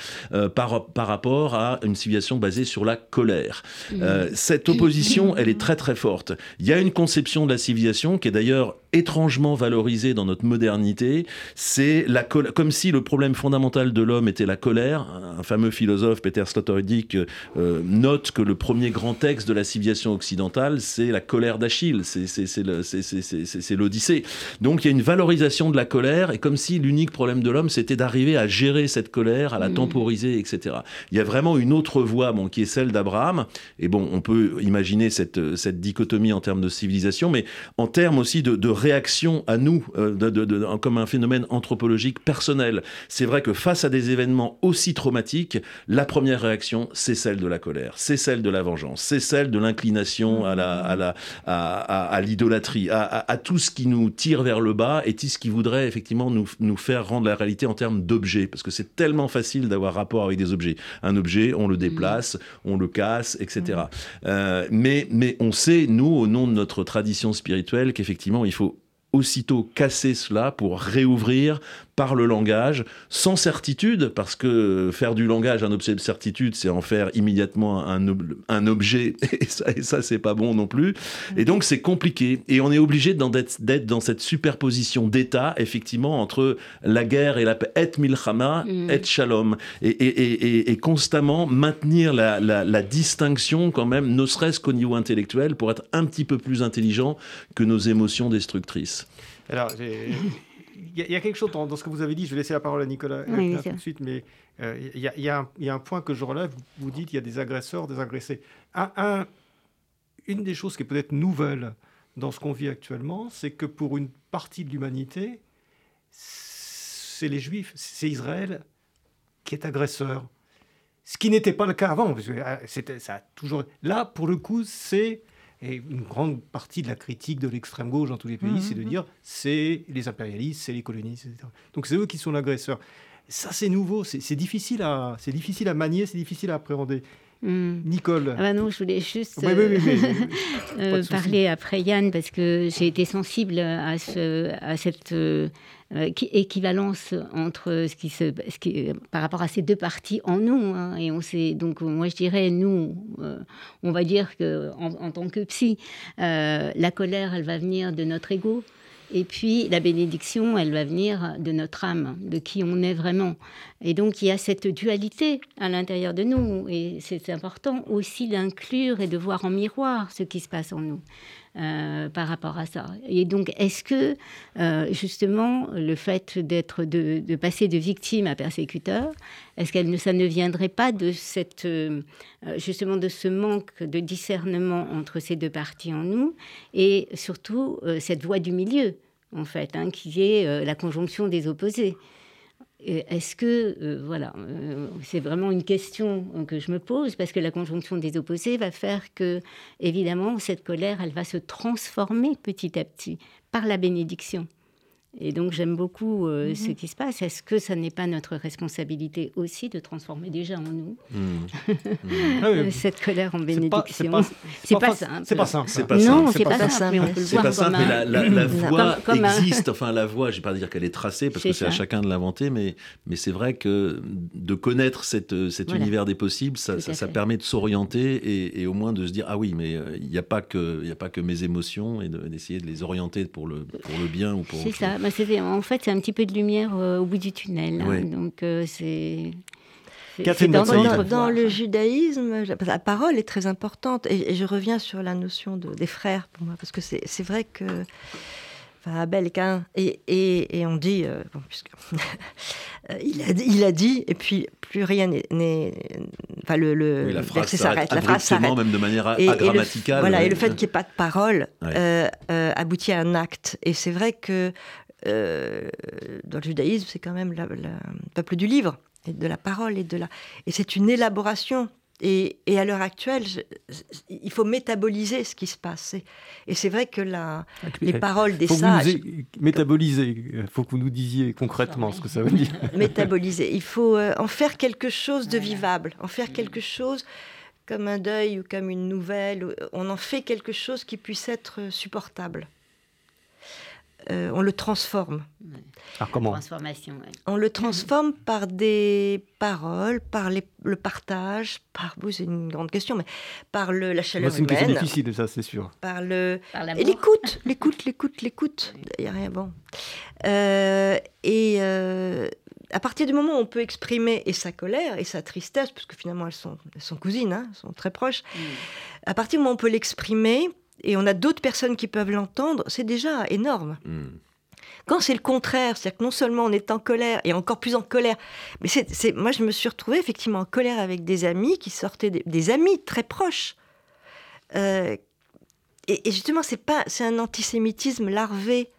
par, par rapport à une civilisation basée sur la colère. Mmh. Euh, cette opposition, elle est très très forte. Il y a une conception de la civilisation qui est d'ailleurs étrangement valorisé dans notre modernité, c'est la comme si le problème fondamental de l'homme était la colère. Un fameux philosophe, Peter Sloterdijk, euh, note que le premier grand texte de la civilisation occidentale, c'est la colère d'Achille, c'est l'Odyssée. Donc il y a une valorisation de la colère, et comme si l'unique problème de l'homme, c'était d'arriver à gérer cette colère, à la mmh. temporiser, etc. Il y a vraiment une autre voie, bon, qui est celle d'Abraham, et bon, on peut imaginer cette, cette dichotomie en termes de civilisation, mais en termes aussi de, de réaction à nous, euh, de, comme un phénomène anthropologique personnel. C'est vrai que face à des événements aussi traumatiques, la première réaction, c'est celle de la colère, c'est celle de la vengeance, c'est celle de l'inclination à la, à la, à, l'idolâtrie, à, à, tout ce qui nous tire vers le bas et tout ce qui voudrait effectivement nous, nous faire rendre la réalité en termes d'objets, parce que c'est tellement facile d'avoir rapport avec des objets. Un objet, on le déplace, on le casse, etc. Euh, mais, mais on sait, nous, au nom de notre tradition spirituelle, qu'effectivement, il faut aussitôt casser cela pour réouvrir par le langage, sans certitude, parce que faire du langage un objet de certitude, c'est en faire immédiatement un, un objet, et ça, et ça c'est pas bon non plus. Et donc c'est compliqué, et on est obligé d'être dans cette superposition d'état, effectivement, entre la guerre et la paix, et milchama, mm. et shalom, et, et, et, constamment maintenir la, la, la, distinction quand même, ne serait-ce qu'au niveau intellectuel, pour être un petit peu plus intelligent que nos émotions destructrices. Alors, il y, a quelque chose dans, ce que vous avez dit. Je vais laisser la parole à Nicolas tout de suite, mais euh, il y, a un point que je relève. Vous dites qu'il y a des agresseurs, des agressés. Un, une des choses qui est peut-être nouvelle dans ce qu'on vit actuellement, c'est que pour une partie de l'humanité, c'est les Juifs, c'est Israël qui est agresseur. Ce qui n'était pas le cas avant. Parce que euh, ça a toujours... Là, pour le coup, c'est et une grande partie de la critique de l'extrême gauche dans tous les pays, mmh, c'est de mmh. dire c'est les impérialistes, c'est les colonistes, etc. Donc c'est eux qui sont l'agresseur. Ça, c'est nouveau, c'est difficile, à, difficile à manier, c'est difficile à appréhender. Mmh. Nicole. Ah bah non, je voulais juste euh, parler après Yann parce que j'ai été sensible à, ce, à cette euh, euh, équivalence entre ce qui se, ce qui, par rapport à ces deux parties en nous. Hein, et on sait, donc, moi, je dirais, nous, euh, on va dire que en, tant que psy, euh, la colère, elle va venir de notre ego. Et puis la bénédiction, elle va venir de notre âme, de qui on est vraiment. Et donc il y a cette dualité à l'intérieur de nous. Et c'est important aussi d'inclure et de voir en miroir ce qui se passe en nous. Euh, par rapport à ça. Et donc, est-ce que euh, justement le fait d'être de, passer de victime à persécuteur, est-ce que ça ne viendrait pas de cette euh, justement de ce manque de discernement entre ces deux parties en nous et surtout cette voie du milieu en fait, hein, qui est la conjonction des opposés. Est-ce que, euh, voilà, euh, c'est vraiment une question que je me pose, parce que la conjonction des opposés va faire que, évidemment, cette colère, elle va se transformer petit à petit par la bénédiction. Et donc j'aime beaucoup euh, mhm. ce qui se passe. Est-ce que ça n'est pas notre responsabilité aussi de transformer déjà en nous mhm. Mhm. cette colère en bénédiction C'est pas, simple. C'est pas simple. C'est pas simple. Non, c'est pas, simple. C'est pas simple, mais la, la, voie existe. Enfin, la voie, je vais pas dire qu'elle est tracée parce que c'est à chacun de l'inventer, mais, mais c'est vrai que de connaître cette, cet univers des possibles, ça, ça, permet de s'orienter et, et, au moins de se dire ah oui, mais euh, il n'y a pas que il a pas que mes émotions et d'essayer de, les orienter pour le pour le bien ou pour. C'est ça. Bah, en fait, c'est un petit peu de lumière euh, au bout du tunnel. Hein. donc, euh, c'est. Dans, le judaïsme, la parole est très importante. Et, je reviens sur la notion de, des frères, pour moi, parce que c'est vrai que. Enfin, Abel et, et, et, on dit, euh, puisque, il, a, il, a, dit, et puis plus rien n'est. Enfin, le, le la phrase s'arrête. La phrase s'arrête. même de manière agrammaticale. voilà, et le fait qu'il n'y ait pas de parole aboutit à un acte. Et c'est vrai que euh, dans le judaïsme, c'est quand même le peuple du livre, et de la parole, et de la... Et c'est une élaboration. Et, et à l'heure actuelle, il faut métaboliser ce qui se passe. Et, c'est vrai que la, les paroles des sages... métaboliser, il faut que vous nous disiez concrètement ce que ça veut dire. métaboliser, il faut euh, en faire quelque chose de vivable, en faire quelque chose comme un deuil ou comme une nouvelle, on en fait quelque chose qui puisse être supportable. On le transforme. Alors comment Transformation. On le transforme par des paroles, par le partage, par c'est une grande question, mais par le, la chaleur C'est une humaine. question difficile, ça, c'est sûr. Par le Par et l'écoute, l'écoute, l'écoute, l'écoute. Il y a rien bon. Euh, et euh, à partir du moment où on peut exprimer et sa colère et sa tristesse, parce que finalement elles sont, elles sont cousines, hein, elles sont très proches. À partir du moment où on peut l'exprimer et on a d'autres personnes qui peuvent l'entendre, c'est déjà énorme. Hmm. Quand c'est le contraire, c'est-à-dire que non seulement on est en colère et encore plus en colère, mais c'est, moi je me suis retrouvée effectivement en colère avec des amis qui sortaient des, des amis très proches. Euh, et, et justement, c'est pas, c'est un antisémitisme larvé.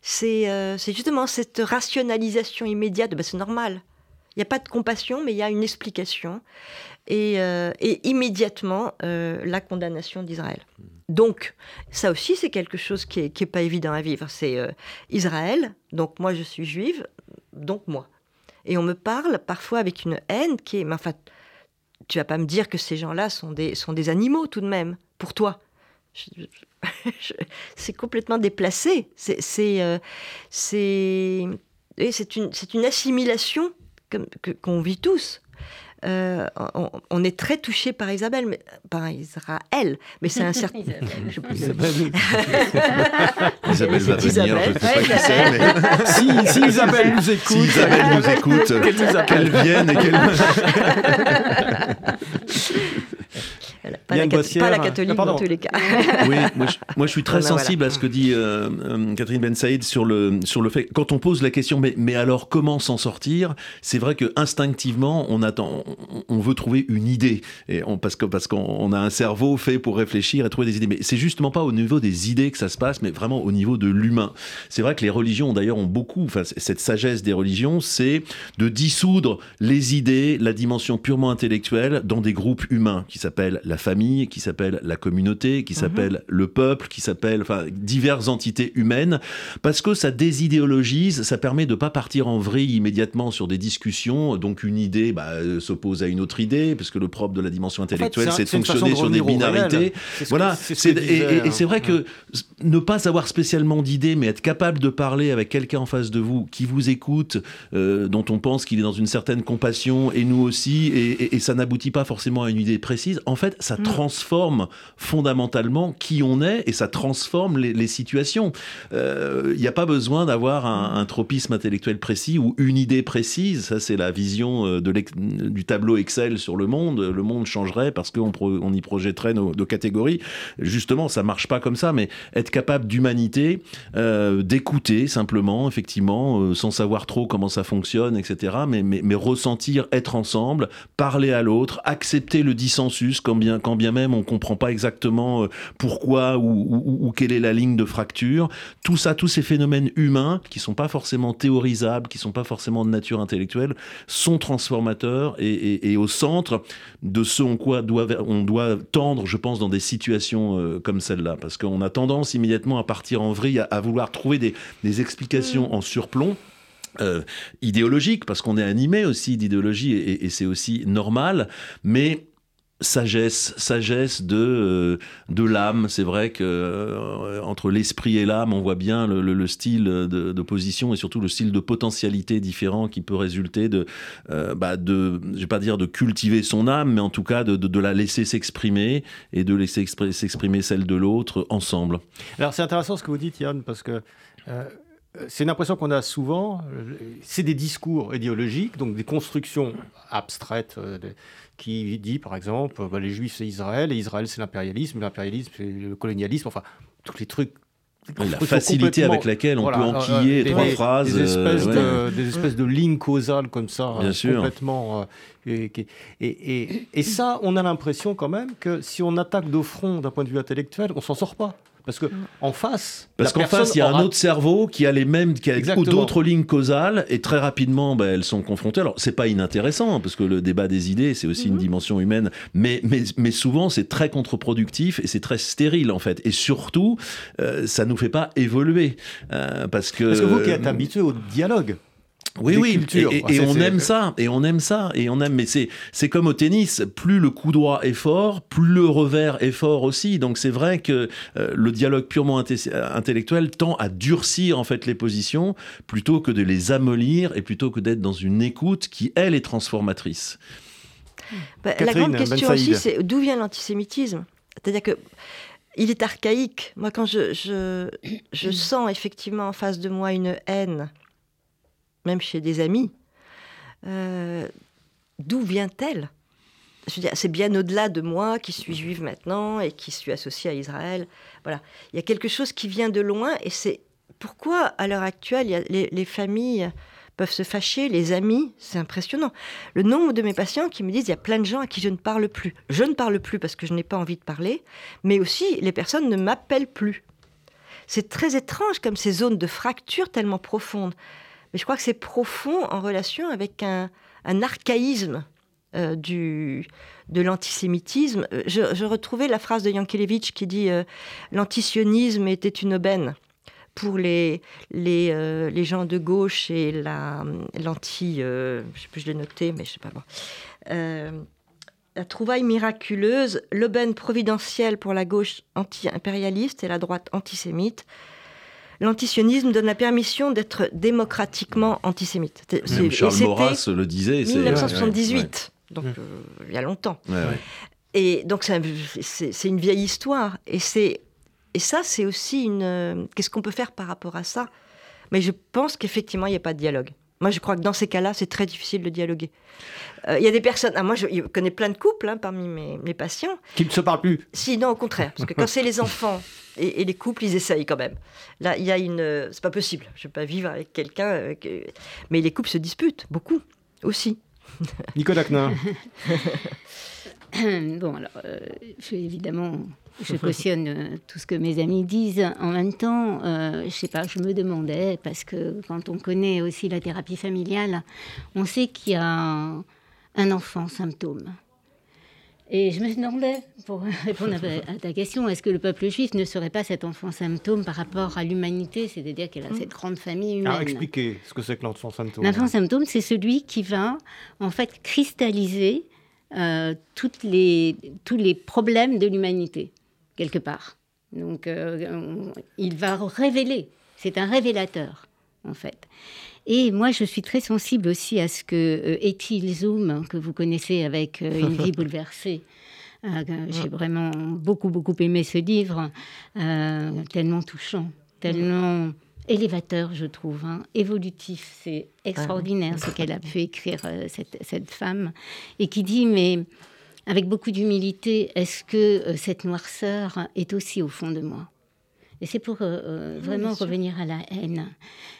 C'est, euh, c'est justement cette rationalisation immédiate. de, bah, c'est normal. Il n'y a pas de compassion, mais il y a une explication. Et, euh, et immédiatement, la condamnation d'Israël. Donc, ça aussi, c'est quelque chose qui n'est est pas évident à vivre. C'est euh, Israël, donc moi je suis juive, donc moi. Et on me parle parfois avec une haine qui est. Mais enfin, tu vas pas me dire que ces gens-là sont des, sont des animaux tout de même, pour toi. C'est complètement déplacé. C'est c'est euh, une une assimilation qu'on vit tous. Euh, on, on est très touché par Isabelle, mais, par Israël, mais c'est un certain. je- Isabelle, Isabelle va venir, je Isabelle. ne sais pas qui c'est, mais si, si Isabelle nous si écoute, Isabelle nous écoute, qu'elle vienne et qu'elle... Pas, la, pas la catholique Ah, dans tous les cas. Oui, moi je, moi, je suis très voilà. sensible à ce que dit euh, euh, Catherine Ben Saïd sur le, sur le fait, quand on pose la question, mais, mais alors comment s'en sortir C'est vrai que instinctivement, on, attend, on, on veut trouver une idée, et on, parce qu'on parce qu'on on a un cerveau fait pour réfléchir et trouver des idées. Mais c'est justement pas au niveau des idées que ça se passe, mais vraiment au niveau de l'humain. C'est vrai que les religions, d'ailleurs, ont beaucoup, enfin, cette sagesse des religions, c'est de dissoudre les idées, la dimension purement intellectuelle, dans des groupes humains qui s'appellent la famille, qui s'appellent la communauté, qui s'appellent le peuple, qui s'appellent enfin, diverses entités humaines, parce que ça désidéologise, ça permet de pas partir en vrille immédiatement sur des discussions. Donc une idée bah, euh, s'oppose à une autre idée, parce que le propre de la dimension intellectuelle, En fait, c'est de fonctionner de sur des binarités. Ce Voilà, ce et, disait, et- et c'est vrai hein. que ne pas avoir spécialement d'idées, mais être capable de parler avec quelqu'un en face de vous qui vous écoute, euh, dont on pense qu'il est dans une certaine compassion, et nous aussi, et, et- et ça n'aboutit pas forcément à une idée précise, en fait, ça transforme fondamentalement qui on est et ça transforme les, les situations. Euh, Il n'y a pas besoin d'avoir un, un tropisme intellectuel précis ou une idée précise. Ça, c'est la vision euh, de du tableau Excel sur le monde. Le monde changerait parce qu'on on y projetterait nos, nos catégories. Justement, ça marche pas comme ça, mais être capable d'humanité, euh, d'écouter simplement, effectivement, euh, sans savoir trop comment ça fonctionne, etc. Mais, mais, mais ressentir, être ensemble, parler à l'autre, accepter le dissensus, quand bien, quand bien même on comprend pas exactement euh, pourquoi ou, ou- ou quelle est la ligne de fracture. Tout ça, tous ces phénomènes humains qui sont pas forcément théorisables, qui sont pas forcément de nature intellectuelle, sont transformateurs et, et- et au centre de ce en quoi doit, on doit tendre, je pense, dans des situations euh, comme celle-là. Parce qu'on a tendance immédiatement à partir en vrille, à, à vouloir trouver des, des explications en surplomb. euh, idéologiques, parce qu'on est animé aussi d'idéologie et, et c'est aussi normal, mais sagesse, sagesse de, euh, de l'âme. C'est vrai que euh, entre l'esprit et l'âme, on voit bien le, le- le style d'opposition et surtout le style de potentialité différent qui peut résulter de, euh, bah, de je vais pas dire de cultiver son âme, mais en tout cas de, de- la laisser s'exprimer et de laisser expri- s'exprimer celle de l'autre ensemble. Alors c'est intéressant ce que vous dites Yann, parce que c'est une impression qu'on a souvent, c'est des discours idéologiques, donc des constructions abstraites, qui dit par exemple, bah, les juifs c'est Israël, et Israël c'est l'impérialisme, l'impérialisme c'est le colonialisme, enfin tous les trucs. des La facilité avec laquelle on Voilà, peut enquiller des- trois des- phrases. Des espèces, euh, ouais. de, des espèces de lignes causales comme ça, Bien euh, complètement. et, et, et- et ça, on a l'impression quand même que si on attaque de front d'un point de vue intellectuel, on s'en sort pas. Parce que en face, Parce qu'en face, il y a un autre cerveau qui a les mêmes, qui a d'autres lignes causales, et très rapidement, bah, elles sont confrontées. Alors, c'est pas inintéressant, hein, parce que le débat des idées, c'est aussi une dimension humaine, mais, mais, mais souvent, c'est très contre-productif et c'est très stérile, en fait. Et surtout, euh, ça nous fait pas évoluer. euh, parce que. Parce que vous qui êtes habitué au dialogue, oui, oui, et, on aime ça, et on aime ça, et on aime. Mais c'est c'est comme au tennis, plus le coup droit est fort, plus le revers est fort aussi. Donc c'est vrai que euh, le dialogue purement intellectuel tend à durcir en fait les positions plutôt que de les amollir et plutôt que d'être dans une écoute qui elle est transformatrice. Bah, la grande question aussi, c'est d'où vient l'antisémitisme? C'est-à-dire que il est archaïque. Moi, quand je, je, je sens effectivement en face de moi une haine même chez des amis. Euh, d'où vient-elle? C'est bien au-delà de moi qui suis juive maintenant et qui suis associée à Israël. Voilà, il y a quelque chose qui vient de loin et c'est pourquoi à l'heure actuelle les, familles peuvent se fâcher, les amis, c'est impressionnant. Le nombre de mes patients qui me disent il y a plein de gens à qui je ne parle plus. Je ne parle plus parce que je n'ai pas envie de parler, mais aussi les personnes ne m'appellent plus. C'est très étrange comme ces zones de fracture tellement profondes. Mais je crois que c'est profond en relation avec un, archaïsme euh, de l'antisémitisme. Euh, je, retrouvais la phrase de Yankelevitch qui dit euh, L'antisionisme était une aubaine pour les, gens de gauche et l'anti... je sais plus, je l'ai noté, mais je sais pas bon. la trouvaille miraculeuse, l'aubaine providentielle pour la gauche anti-impérialiste et la droite antisémite, l'antisionisme donne la permission d'être démocratiquement antisémite. Même Charles Maurras le disait. 1978, donc euh, il y a longtemps. Et donc c'est une vieille histoire. Et, et ça, c'est aussi une... Euh, qu'est-ce qu'on peut faire par rapport à ça? Mais je pense qu'effectivement, il n'y a pas de dialogue. Moi, je crois que dans ces cas-là, c'est très difficile de dialoguer. Euh, il y a des personnes. Ah, moi, je, connais plein de couples hein, parmi mes, mes, patients. Qui ne se parlent plus Si, non, au contraire. Parce que quand c'est les enfants et, les couples, ils essayent quand même. Là, il y a une. C'est pas possible. Je ne vais pas vivre avec quelqu'un. Euh, mais les couples se disputent, beaucoup, aussi. Nicolas Knin. bon, alors, euh, je, évidemment, je cautionne euh, tout ce que mes amis disent. En même temps, euh, je sais pas, je me demandais, parce que quand on connaît aussi la thérapie familiale, on sait qu'il y a un, enfant symptôme. Et je me demandais, pour répondre à ta question, est-ce que le peuple juif ne serait pas cet enfant symptôme par rapport à l'humanité, c'est-à-dire qu'elle a hmm. cette grande famille humaine Alors expliquez ce que c'est que l'enfant symptôme. L'enfant symptôme, c'est celui qui va en fait cristalliser toutes les, tous les problèmes de l'humanité, quelque part. Donc, euh, il va révéler, c'est un révélateur, en fait. Et moi, je suis très sensible aussi à ce que euh, Ethel Zoom, que vous connaissez avec Une vie bouleversée, j'ai vraiment beaucoup, beaucoup aimé ce livre, tellement touchant, tellement élévateur, je trouve, hein, évolutif. C'est extraordinaire ce qu'elle a pu écrire, euh, cette, femme, et qui dit, mais avec beaucoup d'humilité, est-ce que euh, cette noirceur est aussi au fond de moi? Et c'est pour euh, vraiment revenir à la haine.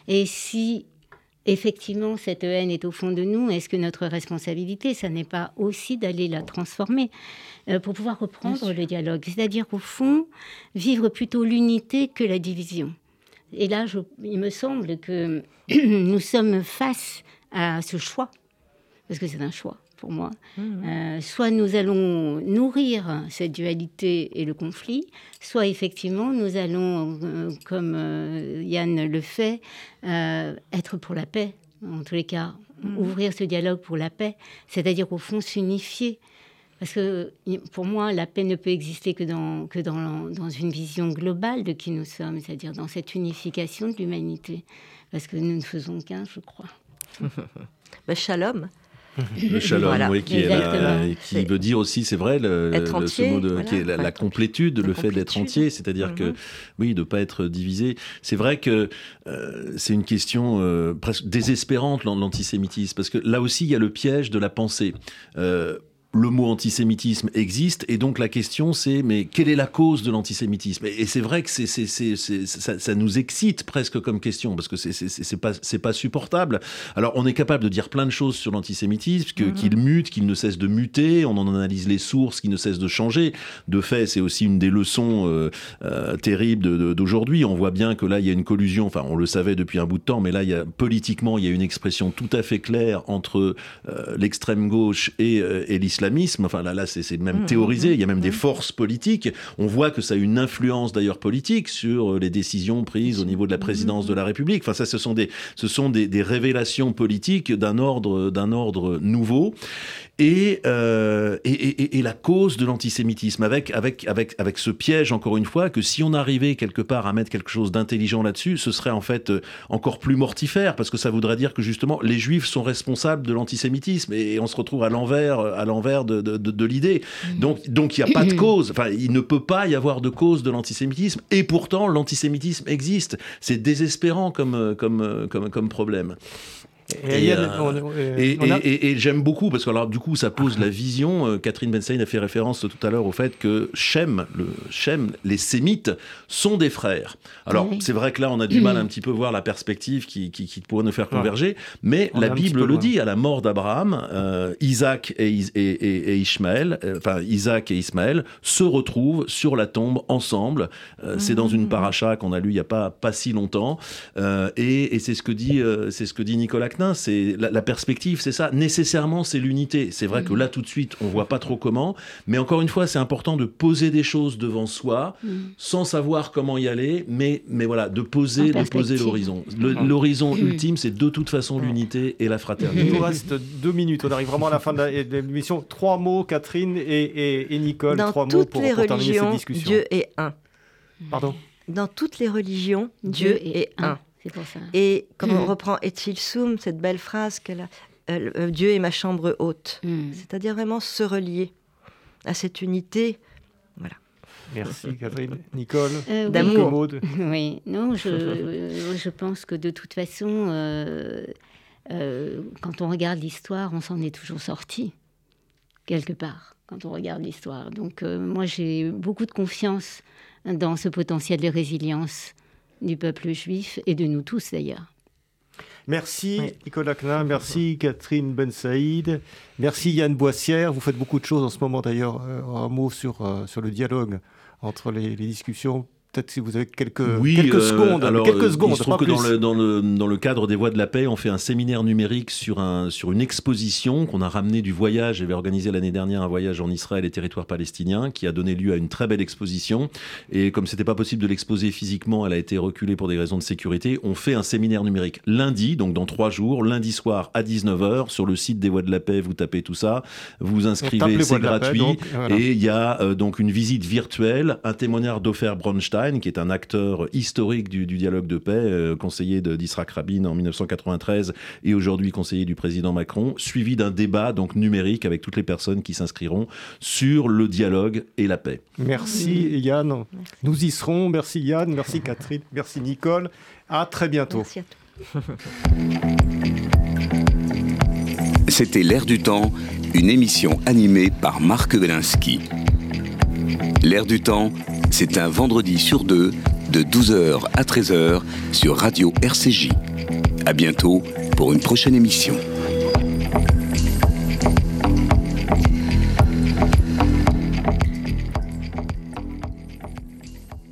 Et si effectivement cette haine est au fond de nous, est-ce que notre responsabilité, ça n'est pas aussi d'aller la transformer pour pouvoir reprendre le dialogue? C'est-à-dire, au fond, vivre plutôt l'unité que la division. Et là, il me semble que nous sommes face à ce choix, parce que c'est un choix pour moi. Mmh. Euh, soit nous allons nourrir cette dualité et le conflit, soit effectivement nous allons, euh, comme euh, Yann le fait, être pour la paix, en tous les cas, mmh. ouvrir ce dialogue pour la paix, c'est-à-dire au fond s'unifier parce que pour moi, la paix ne peut exister que dans, que dans, dans une vision globale de qui nous sommes, c'est-à-dire dans cette unification de l'humanité. Parce que nous ne faisons qu'un, je crois. ben, shalom. Le shalom, oui, qui, qui veut dire aussi, c'est vrai, le, ce mot de, qui est la, complétude, le fait d'être entier, c'est-à-dire que, mhm. oui, de ne pas être divisé. C'est vrai que euh, c'est une question euh, presque désespérante, l'antisémitisme, parce que là aussi, il y a le piège de la pensée. Euh, le mot antisémitisme existe et donc la question c'est mais quelle est la cause de l'antisémitisme? Et, c'est vrai que c'est, c'est, c'est, ça, ça, nous excite presque comme question parce que c'est, pas pas supportable. Alors on est capable de dire plein de choses sur l'antisémitisme, que, mhm. qu'il mute, qu'il ne cesse de muter, on en analyse les sources, qu'il ne cesse de changer. De fait, c'est aussi une des leçons euh, euh, terribles d'aujourd'hui. On voit bien que là il y a une collusion. Enfin, on le savait depuis un bout de temps, mais là il y a politiquement il y a une expression tout à fait claire entre euh, l'extrême gauche et, et l'islam l'islamisme. Enfin, là, là c'est même Mmh, théorisé. mmh, Il y a même des mmh. forces politiques. On voit que ça a une influence d'ailleurs politique sur les décisions prises au niveau de la présidence de la République. Enfin, ça, ce sont des, ce sont des, des révélations politiques d'un ordre, d'un ordre nouveau. Et, euh, et, et, et, la cause de l'antisémitisme, avec, avec, avec, avec ce piège, encore une fois, que si on arrivait quelque part à mettre quelque chose d'intelligent là-dessus, ce serait en fait euh, encore plus mortifère, parce que ça voudrait dire que justement les juifs sont responsables de l'antisémitisme, et on se retrouve à l'envers, à l'envers de, de, de, de l'idée. Donc, donc il n'y a pas de cause, enfin, il ne peut pas y avoir de cause de l'antisémitisme, et pourtant l'antisémitisme existe. C'est désespérant comme, comme, comme, comme problème. Et, et, euh, euh, et, j'aime beaucoup parce que alors du coup ça pose la vision. Euh, Catherine Bensaïn a fait référence tout à l'heure au fait que Shem, le Shem, les Sémites sont des frères. Alors oui. c'est vrai que là on a du mal un petit peu voir la perspective qui, qui, qui pourrait nous faire converger, ouais. mais on la Bible le dit à la mort d'Abraham, euh, Isaac et, et, Ishmaël, enfin Isaac et Ismaël se retrouvent sur la tombe ensemble. Euh, c'est dans une paracha qu'on a lu il y a pas pas si longtemps, euh, et, c'est ce que dit c'est ce que dit Nicolas c'est la, la, perspective, c'est ça. Nécessairement, c'est l'unité. C'est vrai mmh. que là, tout de suite, on voit pas trop comment. Mais encore une fois, c'est important de poser des choses devant soi, mmh. sans savoir comment y aller, mais, mais voilà, de poser, de poser l'horizon. L'horizon mmh. ultime, c'est de toute façon l'unité et la fraternité. Il nous reste deux minutes. On arrive vraiment à la fin de l'émission. Trois mots, Catherine et, et, et Nicole. Dans trois toutes mots pour, les pour terminer religions, cette discussion. Dieu est un. Pardon? Dans toutes les religions, Dieu, Dieu est un. Et quand Hmm. on reprend Etil Soum, cette belle phrase qu'elle a, euh, Dieu est ma chambre haute, Hmm. c'est-à-dire vraiment se relier à cette unité. Voilà. Merci Catherine. Nicole, Euh, D'amour. Oui, non, je, euh, je pense que de toute façon, euh, euh, quand on regarde l'histoire, on s'en est toujours sorti, quelque part, quand on regarde l'histoire. Donc euh, moi, j'ai beaucoup de confiance dans ce potentiel de résilience du peuple juif et de nous tous d'ailleurs. Merci oui. Nicolas Klein, merci Catherine Ben Saïd, merci Yann Boissière. Vous faites beaucoup de choses en ce moment d'ailleurs. Euh, un mot sur, euh, sur le dialogue entre les, les discussions peut-être si vous avez quelques, oui, quelques euh, secondes. Alors, quelques secondes il se trouve que dans le, dans, le, dans le, cadre des Voix de la Paix, on fait un séminaire numérique sur, un, sur une exposition qu'on a ramenée du voyage. J'avais organisé l'année dernière un voyage en Israël et territoire palestinien qui a donné lieu à une très belle exposition. Et comme c'était pas possible de l'exposer physiquement, elle a été reculée pour des raisons de sécurité. On fait un séminaire numérique lundi, donc dans trois jours, lundi soir à 19h, sur le site des Voix de la Paix. Vous tapez tout ça, vous vous inscrivez, c'est gratuit. Paix, donc, voilà. Et il y a euh, donc une visite virtuelle, un témoignage d'Ofer Bronstein, qui est un acteur historique du, du dialogue de paix, euh, conseiller d'Israël Rabin en 1993 et aujourd'hui conseiller du président Macron, suivi d'un débat donc numérique avec toutes les personnes qui s'inscriront sur le dialogue et la paix. Merci Yann. Merci. Nous y serons. Merci Yann, merci Catherine, merci Nicole. À très bientôt. Merci à tous. C'était L'air du temps, une émission animée par Marc Belinsky. L'air du temps, c'est un vendredi sur deux de 12h à 13h sur Radio RCJ. À bientôt pour une prochaine émission.